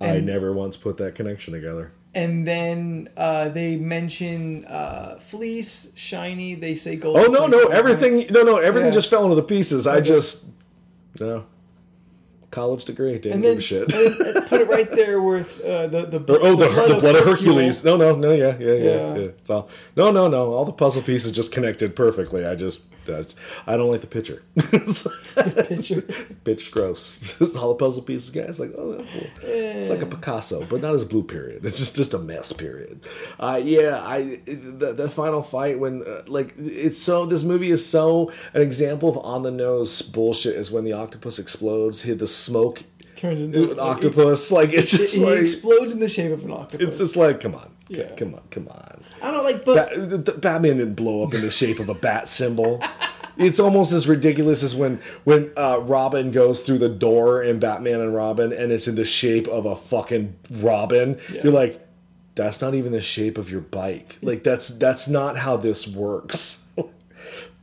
I never once put that connection together. And then uh, they mention uh, fleece, shiny. They say gold. Oh no, no, everything. No, no, everything Yeah. just fell into the pieces. I Okay. just no college degree. Didn't And give then a shit. and then put it right there with uh, the the Or, oh, the, the blood, of Hercule. Hercules. No, no, no, yeah, yeah, yeah, Yeah. yeah. It's all no, no, no. All the puzzle pieces just connected perfectly. I just, that's, I don't like the picture. Picture. Bitch, gross. It's all the puzzle pieces, guys. Like, oh, that's cool. It's like a Picasso, but not his blue period. It's just just a mess period. Uh, yeah, I the, the final fight when uh, like it's so this movie is so an example of on the nose bullshit is when the octopus explodes, hit the smoke. Turns into An octopus, like it's just he like explodes in the shape of an octopus. it's just like, come on, Yeah. come on, come on. I don't like, but Bat, the- the Batman didn't blow up in the shape of a bat symbol. It's almost as ridiculous as when when uh, Robin goes through the door in Batman and Robin, and it's in the shape of a fucking Robin. Yeah. You're like, that's not even the shape of your bike. Like that's that's not how this works.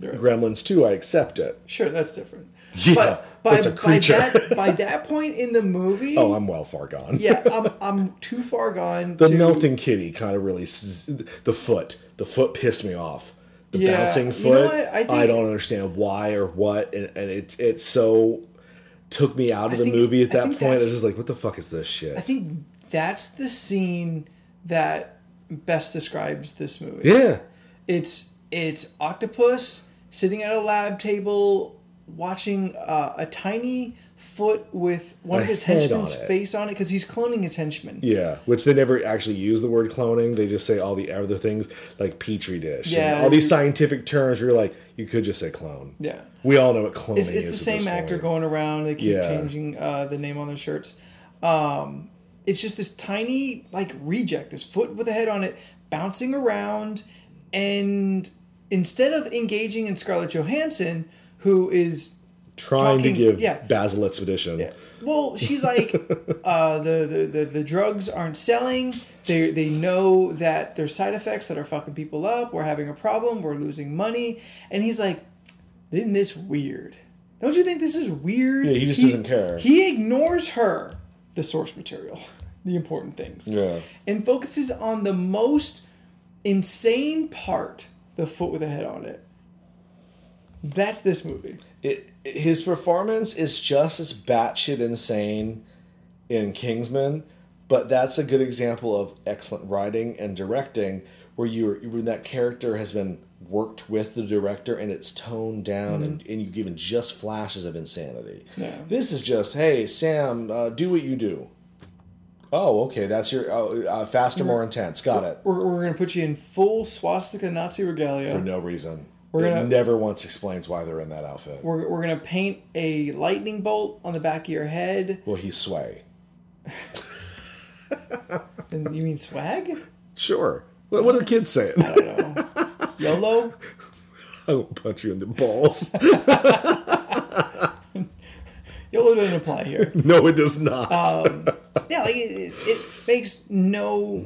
Right. Gremlins 2, I accept it. sure, that's different. Yeah, but by, it's a creature. By that, by that point in the movie, oh, I'm well far gone. yeah, I'm, I'm too far gone. The to, melting kitty kind of really the foot. The foot pissed me off. the Yeah, bouncing you foot. know what? I I, don't understand why or what, and, and it it so took me out of I the think- movie at that think point. I was just like, what the fuck is this shit? I think that's the scene that best describes this movie. yeah, It's it's octopus sitting at a lab table watching uh, a tiny foot with one A of his henchmen's on face on it because he's cloning his henchman. yeah. Which they never actually use the word cloning. They just say all the other things like petri dish. and Yeah, all these scientific terms. Where you're like, you could just say clone. Yeah. We all know what cloning It's, it's is. the at same actor point. going around. They keep Yeah. changing uh, the name on their shirts. Um, it's just this tiny like reject, this foot with a head on it, bouncing around, and instead of engaging in Scarlett Johansson, who is trying talking- to give yeah. Basil expedition. Yeah. Well, she's like, uh, the, the, the, the drugs aren't selling. They, they know that there's side effects that are fucking people up. We're having a problem. We're losing money. And he's like, isn't this weird? Don't you think this is weird? Yeah, he just doesn't care. He ignores her, the source material, the important things, Yeah. and focuses on the most insane part the foot with a head on it. That's this movie. it, his performance is just as batshit insane in Kingsman, but that's a good example of excellent writing and directing, where you when that character has been worked with the director and it's toned down and, and you're given just flashes of insanity. Yeah. This is just, hey Sam, uh, do what you do. Oh, okay, that's your oh, uh, faster, more intense. Got it. We're, we're going to put you in full swastika Nazi regalia. For no reason. We're it gonna- never once explains why they're in that outfit. We're, we're going to paint a lightning bolt on the back of your head. Well, he's sway. And you mean swag? Sure. What, what are the kids saying? YOLO? I will punch you in the balls. YOLO doesn't apply here. no, it does not. Um, yeah, like it, it makes no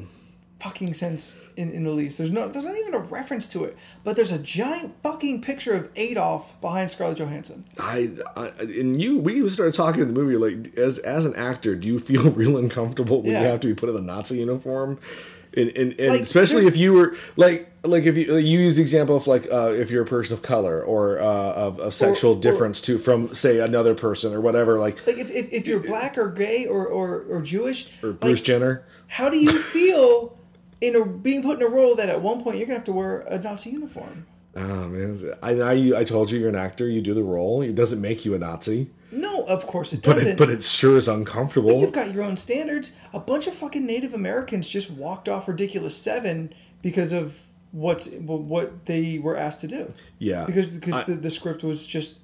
fucking sense in, in the least. There's no, there's not even a reference to it. But there's a giant fucking picture of Adolf behind Scarlett Johansson. I, I and you we started talking in the movie like as as an actor, do you feel real uncomfortable when Yeah. you have to be put in a Nazi uniform? And, and, and Like, especially if you were like like if you you use the example of like uh, if you're a person of color or uh, of, of sexual or- difference to from say another person or whatever like Like if, if, if you're black or gay or, or, or Jewish, or Bruce like, Jenner. how do you feel in a, being put in a role that at one point you're gonna have to wear a Nazi uniform? Oh man, I I, I told you you're an actor. You do the role. It doesn't make you a Nazi, No, of course it but doesn't. it, but it sure is uncomfortable. You've got your own standards. A bunch of fucking Native Americans just walked off Ridiculous Seven because of what's what they were asked to do. Yeah, because because I- the, the script was just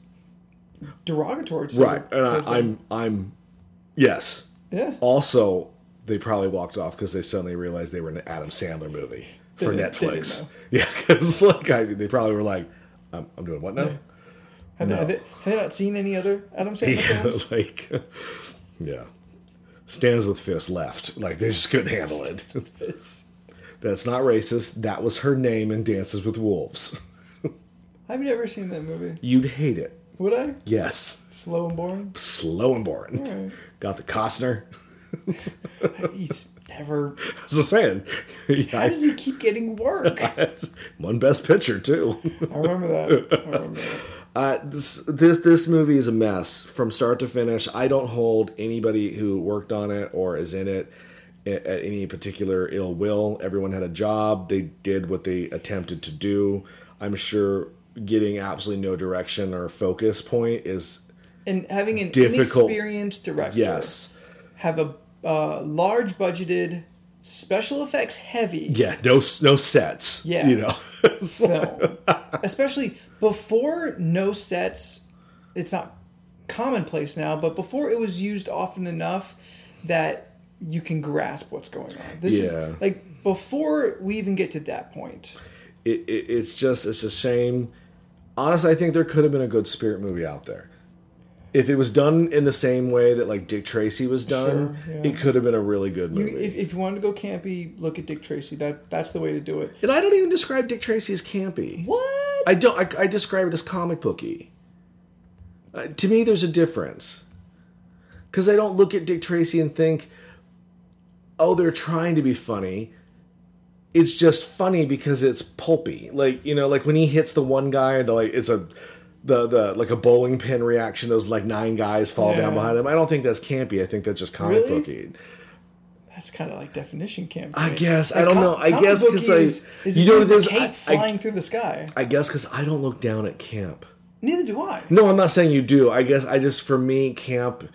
derogatory. To right, and I, them. I'm I'm yes. yeah. Also, they probably walked off because they suddenly realized they were in an Adam Sandler movie for They didn't- they didn't Netflix. Yeah, because like I, they probably were like, I'm, I'm doing what now? Have, No. they, have, they, have they not seen any other Adam Sandler Yeah, like yeah, stands with fist left. Like they just couldn't handle it. That's not racist. That was her name in Dances with Wolves. I've never seen that movie. You'd hate it. Would I? Yes. Slow and boring. Slow and boring. Got the Costner. He's never. That's what I'm saying. How does he keep getting work? Won best picture too. I remember that. I remember that. Uh, this this this movie is a mess from start to finish. I don't hold anybody who worked on it or is in it at, at any particular ill will. Everyone had a job. They did what they attempted to do. I'm sure getting absolutely no direction or focus point is And having an Difficult. inexperienced director. yes. have a uh, large budgeted, special effects heavy Yeah, no no sets. Yeah. You know. film, especially before no sets. It's not commonplace now, but before it was used often enough that you can grasp what's going on. This Yeah. is like before we even get to that point. it, it, it's just it's a shame. Honestly, I think there could have been a good spirit movie out there. If it was done in the same way that like Dick Tracy was done, Sure, yeah. it could have been a really good You, movie. if, if you wanted to go campy, look at Dick Tracy. That that's the way to do it. and I don't even describe Dick Tracy as campy. What? I don't. I, I describe it as comic booky. Uh, to me, there's a difference. Because I don't look at Dick Tracy and think, "Oh, they're trying to be funny." it's just funny because it's pulpy. Like you know, like when he hits the one guy, like it's a the the like a bowling pin reaction. Those like nine guys fall down behind him. I don't think that's campy. I think that's just comic Really? booky. That's kind of like definition camp. to I guess. I don't com- know. I guess because I- is, is you know what it with cape I- I- flying through the sky. I guess because I don't look down at camp. Neither do I. No, I'm not saying you do. I guess I just for me camp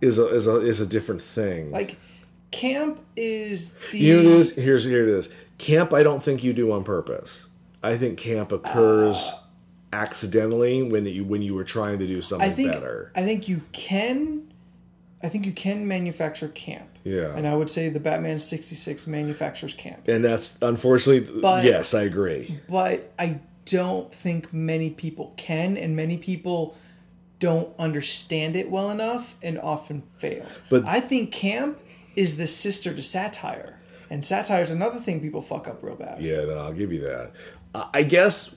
is a is a is a different thing. Like camp is the you know? Here's here it is. Camp I don't think you do on purpose. I think camp occurs uh, accidentally when you when you were trying to do something I think better. I think you can I think you can manufacture camp. Yeah. And I would say the Batman 66 manufactures camp. And that's unfortunately But- yes, I agree. But I don't think many people can and many people don't understand it well enough and often fail. But- I think camp is the sister to satire. And satire is another thing people fuck up real bad. Yeah, then I'll give you that. I guess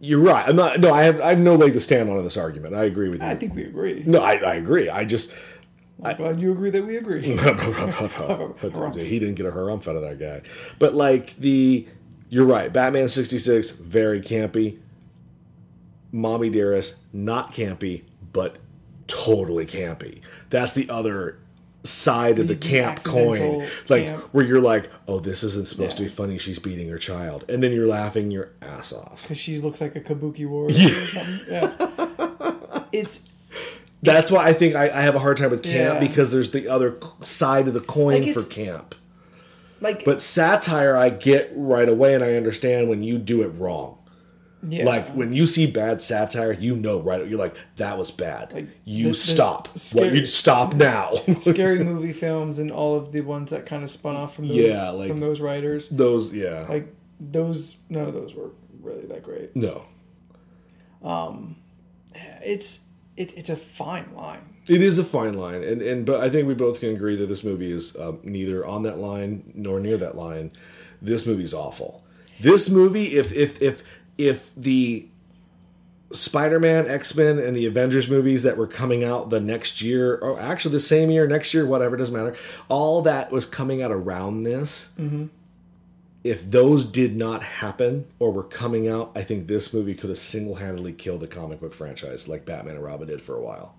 you're right. I'm not. No, I have. I have no leg to stand on in this argument. I agree with you. I think we agree. no, I, I agree. I just I'm glad you agree that we agree. he didn't get a harumph out of that guy. But like the, you're right. Batman '66 very campy. Mommy Dearest not campy, but totally campy. That's the other side of the, The- camp coin, like camp. where you're like, oh, this isn't supposed to be funny. She's beating her child, and then you're laughing your ass off. Because she looks like a kabuki warrior or something. Yeah. It's That's why I think I, I have a hard time with camp Yeah. because there's the other side of the coin Like, for camp. like But satire, I get right away, and I understand when you do it wrong. Yeah. Like when you see bad satire, you know right. You're like, that was bad. Like, you the- the stop. scary- What, you stop now. scary movie films and all of the ones that kind of spun off from those Yeah, like- from those writers. Those, yeah, Like those, none of those were really that great. no. Um, It's it, it's a fine line. It is a fine line, and and but I think we both can agree that this movie is um, neither on that line nor near that line. This movie's awful. This movie, if if if if the Spider-Man, X-Men, and the Avengers movies that were coming out the next year, or actually the same year, next year, whatever, doesn't matter. All that was coming out around this. Mm-hmm. If those did not happen or were coming out, I think this movie could have single-handedly killed the comic book franchise, like Batman and Robin did for a while.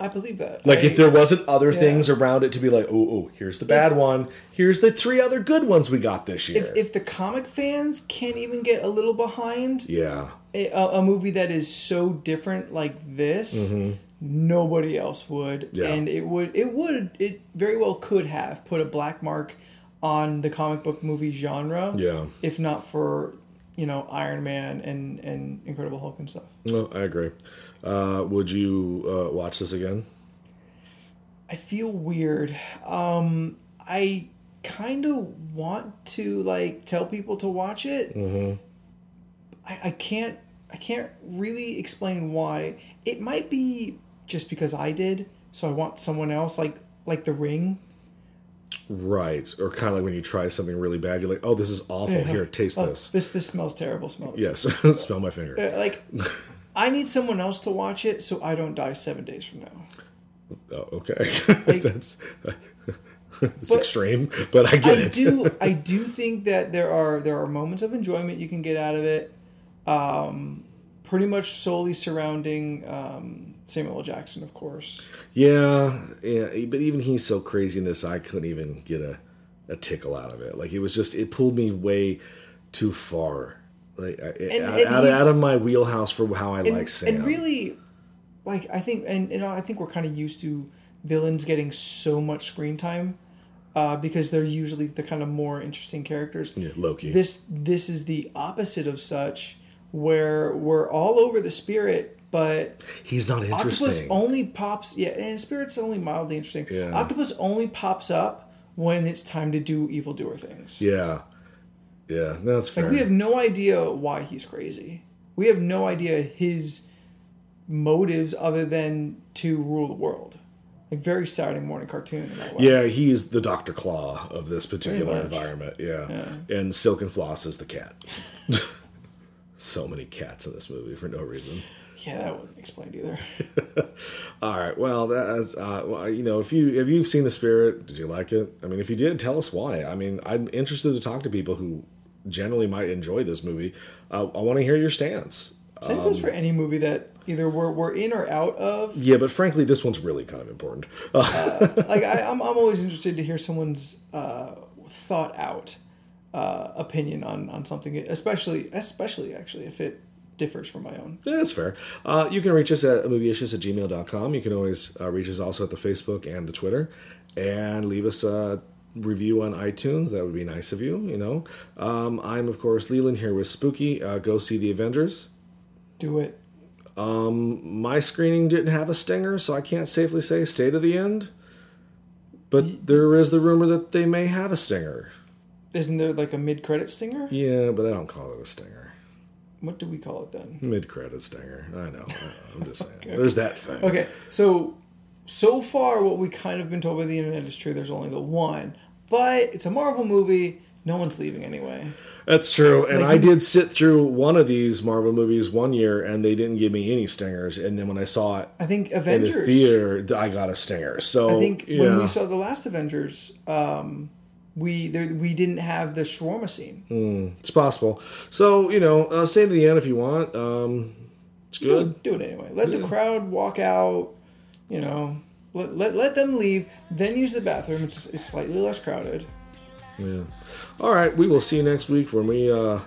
I believe that. Like I- if there wasn't other Yeah. things around it to be like, oh, oh, here's the bad one. Here's the three other good ones we got this year. if, if the comic fans can't even get a little behind yeah, a, a movie that is so different like this, nobody else would. Mm-hmm. Yeah. And it would it would it very well could have put a black mark on the comic book movie genre. yeah. If not for you know Iron Man and and Incredible Hulk and stuff. No, I agree. Uh, would you uh, watch this again? I feel weird. Um, I kind of want to like tell people to watch it. Mm-hmm. I, I can't. I can't really explain why. It might be just because I did, so I want someone else like like The Ring. Right, or kind of like when you try something really bad, you're like, oh, this is awful. Yeah. Here, taste Oh, this. This this smells terrible. Smell. Yes, smell my finger. Uh, like, I need someone else to watch it so I don't die seven days from now. Oh, okay, that's it's But- extreme, but I get I it. do I do think that there are there are moments of enjoyment you can get out of it. Um, pretty much solely surrounding um, Samuel L. Jackson, of course. Yeah, yeah, but even he's so crazy in this, I couldn't even get a, a tickle out of it. Like it was just, it pulled me way too far, like I, And- out, and out, out of my wheelhouse for how I And, like Sam. and really, like I think, and know, I think we're kind of used to villains getting so much screen time uh, because they're usually the kind of more interesting characters. yeah, Loki. This this is the opposite of such, where we're all over the spirit, but he's not interesting. Octopus only pops, yeah, and Spirit's only mildly interesting. Yeah. Octopus only pops up when it's time to do evildoer things. yeah, yeah, that's fair. Like we have no idea why he's crazy. We have no idea his motives other than to rule the world. Like very Saturday morning cartoon in that way. yeah, he is the Doctor Claw of this particular environment. Yeah. and Silken Floss is the cat. So many cats in this movie for no reason. Yeah, that wouldn't explain either. All right. Well, that's uh, well, you know, if you if you've seen the spirit, did you like it? I mean, if you did, tell us why. I mean, I'm interested to talk to people who generally might enjoy this movie. Uh, I want to hear your stance. Same goes for any movie that either we're, we're in or out of. Yeah, but frankly, this one's really kind of important. like I, I'm, I'm always interested to hear someone's uh, thought out uh, opinion on, on something, especially especially actually if it differs from my own. Yeah, that's fair. Uh, you can reach us at movieissues at gmail.com. You can always uh, reach us also at the Facebook and the Twitter and leave us a review on iTunes. That would be nice of you, you know. Um, I'm, of course, Leland here with Spooky. Uh, go see The Avengers. Do it. Um, my screening didn't have a stinger, so I can't safely say stay to the end. But there is the rumor that they may have a stinger. Isn't there like a mid credit stinger? Yeah, but I don't call it a stinger. What do we call it then? Mid credit stinger. I know. I'm just saying. okay. There's that thing. Okay, so so far, what we kind of been told by the internet is true. There's only the one, but it's a Marvel movie. No one's leaving anyway. That's true. And like, I did sit through one of these Marvel movies one year, and they didn't give me any stingers. And then when I saw it, I think Avengers in the theater, I got a stinger. So I think yeah. when we saw the last Avengers, um, we there, we didn't have the shawarma scene. Mm, it's possible. So you know, uh, stay to the end if you want. Um, it's good. Do it, do it anyway. Let yeah. the crowd walk out. You know, let, let let them leave. Then use the bathroom. It's, it's slightly less crowded. Yeah. All right. We will see you next week when we uh,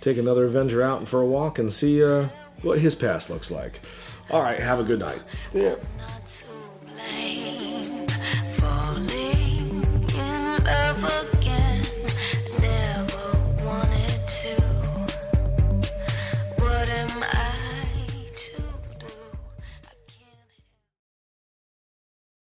take another Avenger out for a walk and see uh, what his past looks like. All right. Have a good night. Yeah up.